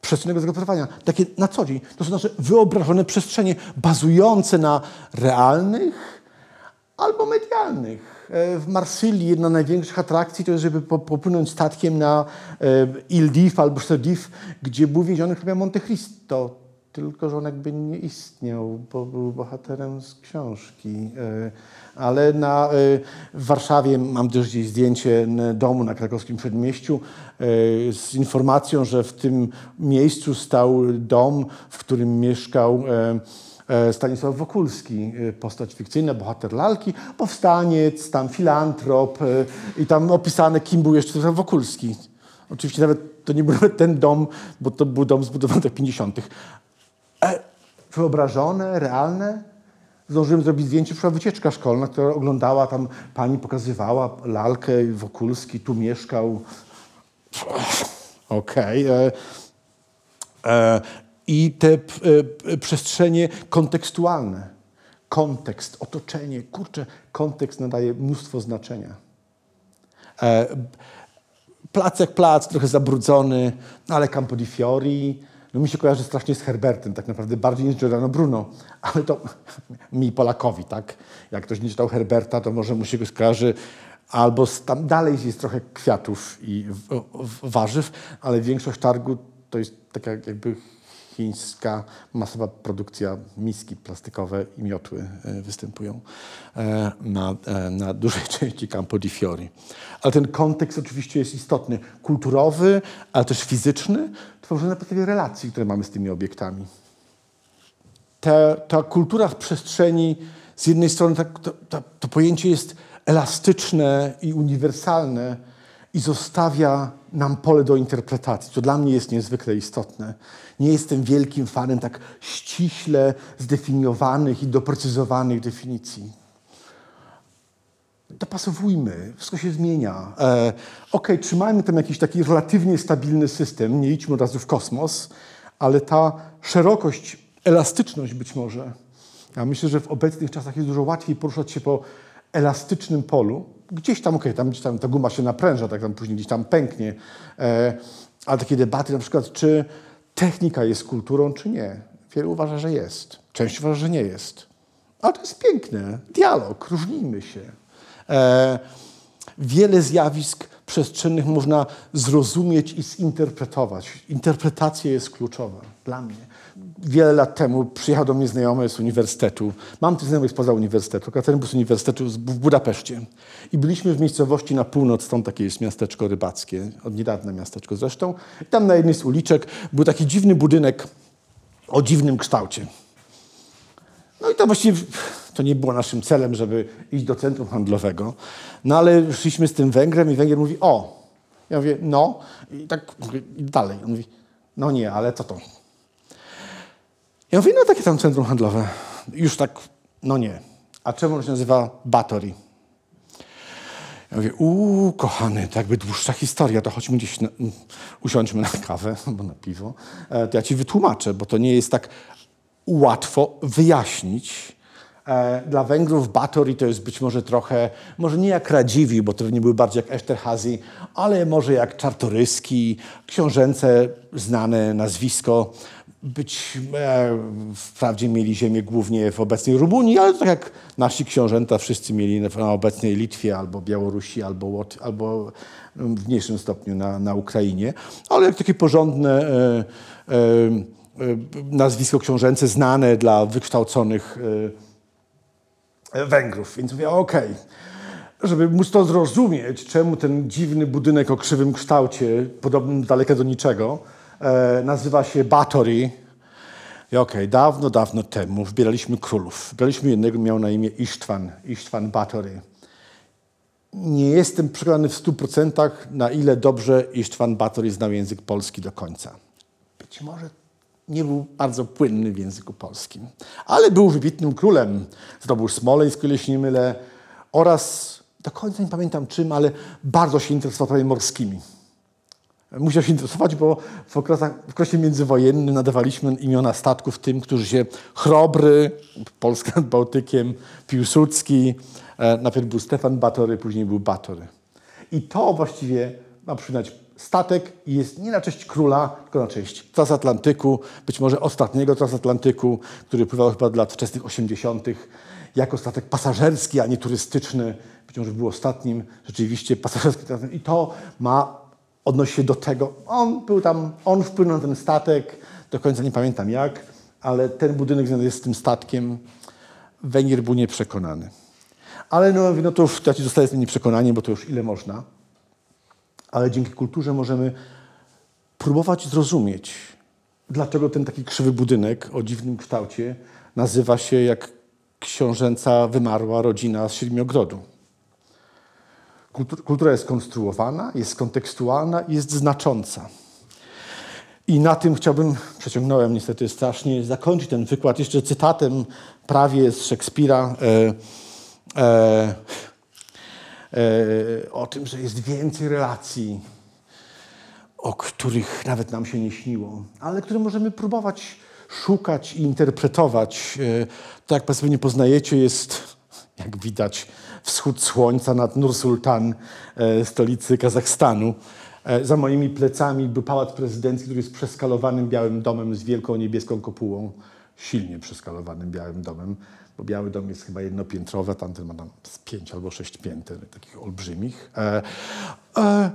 przestrzennego zagospodarowania, takie na co dzień, to są nasze wyobrażone przestrzenie bazujące na realnych albo medialnych. E, W Marsylii jedna z największych atrakcji to jest, żeby po- popłynąć statkiem na e, Il Dif albo Serdif, gdzie był więziony chyba Monte Cristo, tylko że on jakby nie istniał, bo był bohaterem z książki. E, Ale na, w Warszawie mam też gdzieś zdjęcie domu na krakowskim przedmieściu z informacją, że w tym miejscu stał dom, w którym mieszkał Stanisław Wokulski, e, postać fikcyjna, bohater lalki, powstaniec, tam filantrop e, i tam opisane, kim był jeszcze Stanisław Wokulski. Oczywiście nawet to nie był *laughs* ten dom, bo to był dom zbudowany w latach 50. E, wyobrażone, realne. Zdążyłem zrobić zdjęcie, przyszła wycieczka szkolna, która oglądała, tam pani pokazywała lalkę, Wokulski tu mieszkał. Okej. e, e, I te e, p- przestrzenie kontekstualne. Kontekst, otoczenie. Kurczę, kontekst nadaje mnóstwo znaczenia. E, plac jak plac, trochę zabrudzony, no ale Campo di Fiori, no mi się kojarzy strasznie z Herbertem, tak naprawdę bardziej niż Giordano Bruno, *laughs* ale to *laughs* mi Polakowi, tak? Jak ktoś nie czytał Herberta, to może mu się go skojarzy albo tam dalej jest trochę kwiatów i warzyw, ale większość targu to jest taka jakby chińska masowa produkcja, miski plastikowe i miotły e, występują e, na, e, na dużej *laughs* części Campo di Fiori. Ale ten kontekst oczywiście jest istotny, kulturowy, ale też fizyczny, tworzony na podstawie relacji, które mamy z tymi obiektami. Ta, ta kultura w przestrzeni, z jednej strony tak, to, to, pojęcie jest elastyczne i uniwersalne i zostawia nam pole do interpretacji. To dla mnie jest niezwykle istotne. Nie jestem wielkim fanem tak ściśle zdefiniowanych i doprecyzowanych definicji. Dopasowujmy, wszystko się zmienia. E, ok, trzymajmy tam jakiś taki relatywnie stabilny system, nie idźmy od razu w kosmos, ale ta szerokość, elastyczność być może. Ja myślę, że w obecnych czasach jest dużo łatwiej poruszać się po elastycznym polu. Gdzieś tam, okej, okay, tam gdzieś tam ta guma się napręża, tak tam później gdzieś tam pęknie. E, ale takie debaty na przykład, czy technika jest kulturą, czy nie. Wielu uważa, że jest. Część uważa, że nie jest. Ale to jest piękne. Dialog, różnijmy się. E, wiele zjawisk przestrzennych można zrozumieć i zinterpretować. Interpretacja jest kluczowa dla mnie. Wiele lat temu przyjechał do mnie znajomy z uniwersytetu. Mam tych znajomych spoza uniwersytetu, akademik z uniwersytetu w Budapeszcie. I byliśmy w miejscowości na północ, stąd takie jest miasteczko rybackie, od niedawna miasteczko zresztą. I tam na jednej z uliczek był taki dziwny budynek o dziwnym kształcie. No i to właściwie to nie było naszym celem, żeby iść do centrum handlowego. No ale szliśmy z tym Węgrem i Węgier mówi, o. Ja mówię, no. I tak i dalej. On mówi, no nie, ale co to? Ja mówię, no takie tam centrum handlowe. Już tak, no nie. A czemu ono się nazywa Batory? Ja mówię, uuu, kochany, to jakby dłuższa historia, to chodźmy gdzieś, na, usiądźmy na kawę *laughs* albo na piwo, e, to ja ci wytłumaczę, bo to nie jest tak łatwo wyjaśnić. E, dla Węgrów Batory to jest być może trochę, może nie jak Radziwi, bo to nie były bardziej jak Esterhazy, ale może jak Czartoryski, książęce znane nazwisko. Być e, wprawdzie mieli ziemię głównie w obecnej Rumunii, ale tak jak nasi książęta wszyscy mieli na obecnej Litwie albo Białorusi, albo, albo w mniejszym stopniu na, na Ukrainie, ale jak takie porządne e, nazwisko książęce znane dla wykształconych Węgrów. Więc mówię, okej. Okay. Żeby móc to zrozumieć, czemu ten dziwny budynek o krzywym kształcie, podobnym daleko do niczego, e, nazywa się Batory. I okej, okay, dawno, dawno temu wybieraliśmy królów. Wybraliśmy jednego, miał na imię Isztwan, Isztwan Batory. Nie jestem przekonany w stu procentach, na ile dobrze Isztwan Batory znał język polski do końca. Być może nie był bardzo płynny w języku polskim. Ale był wybitnym królem. Zdobył Smoleńsk, o ile się nie mylę, oraz do końca nie pamiętam czym, ale bardzo się interesował sprawami morskimi. Musiał się interesować, bo w, okresach, w okresie międzywojennym nadawaliśmy imiona statków tym, którzy się Chrobry, Polska nad Bałtykiem, Piłsudski, e, najpierw był Stefan Batory, później był Batory. I to właściwie ma przyznać statek jest nie na cześć króla, tylko na cześć transatlantyku, być może ostatniego transatlantyku, który pływał chyba do lat wczesnych 80. jako statek pasażerski, a nie turystyczny. Być może był ostatnim rzeczywiście pasażerskim. I to ma, odnosi się do tego. On był tam, on wpłynął na ten statek, do końca nie pamiętam jak, ale ten budynek związany jest z tym statkiem. Węgier był nieprzekonany. Ale no, no to już ja ci zostaję z tym nieprzekonaniem, bo to już ile można ale dzięki kulturze możemy próbować zrozumieć, dlaczego ten taki krzywy budynek o dziwnym kształcie nazywa się jak książęca wymarła rodzina z Siedmiogrodu. Kultura jest konstruowana, jest kontekstualna i jest znacząca. I na tym chciałbym, przeciągnąłem niestety strasznie, zakończyć ten wykład jeszcze cytatem prawie z Szekspira. E, e, o tym, że jest więcej relacji, o których nawet nam się nie śniło, ale które możemy próbować szukać i interpretować. E, tak jak Państwo nie poznajecie, jest, jak widać, wschód słońca nad Nursultan, e, stolicy Kazachstanu. Za moimi plecami był pałac prezydencki, który jest przeskalowanym białym domem z wielką niebieską kopułą, silnie przeskalowanym białym domem bo Biały Dom jest chyba jednopiętrowy, tamten ma tam z pięć albo sześć pięter, takich olbrzymich. E, e,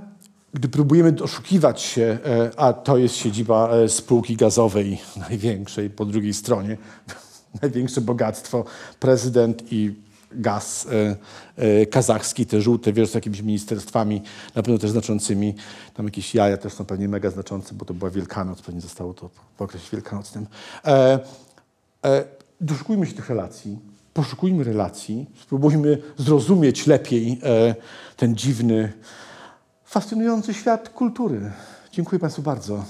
gdy próbujemy doszukiwać się, e, a to jest siedziba e, spółki gazowej *laughs* największej po drugiej stronie, *laughs* największe bogactwo, prezydent i gaz e, e, kazachski, te żółte, wiesz, z jakimiś ministerstwami, na pewno też znaczącymi. Tam jakieś jaja też są pewnie mega znaczące, bo to była Wielkanoc, pewnie zostało to po okresie wielkanocnym. E, e, doszukujmy się tych relacji, poszukujmy relacji, spróbujmy zrozumieć lepiej e, ten dziwny, fascynujący świat kultury. Dziękuję Państwu bardzo.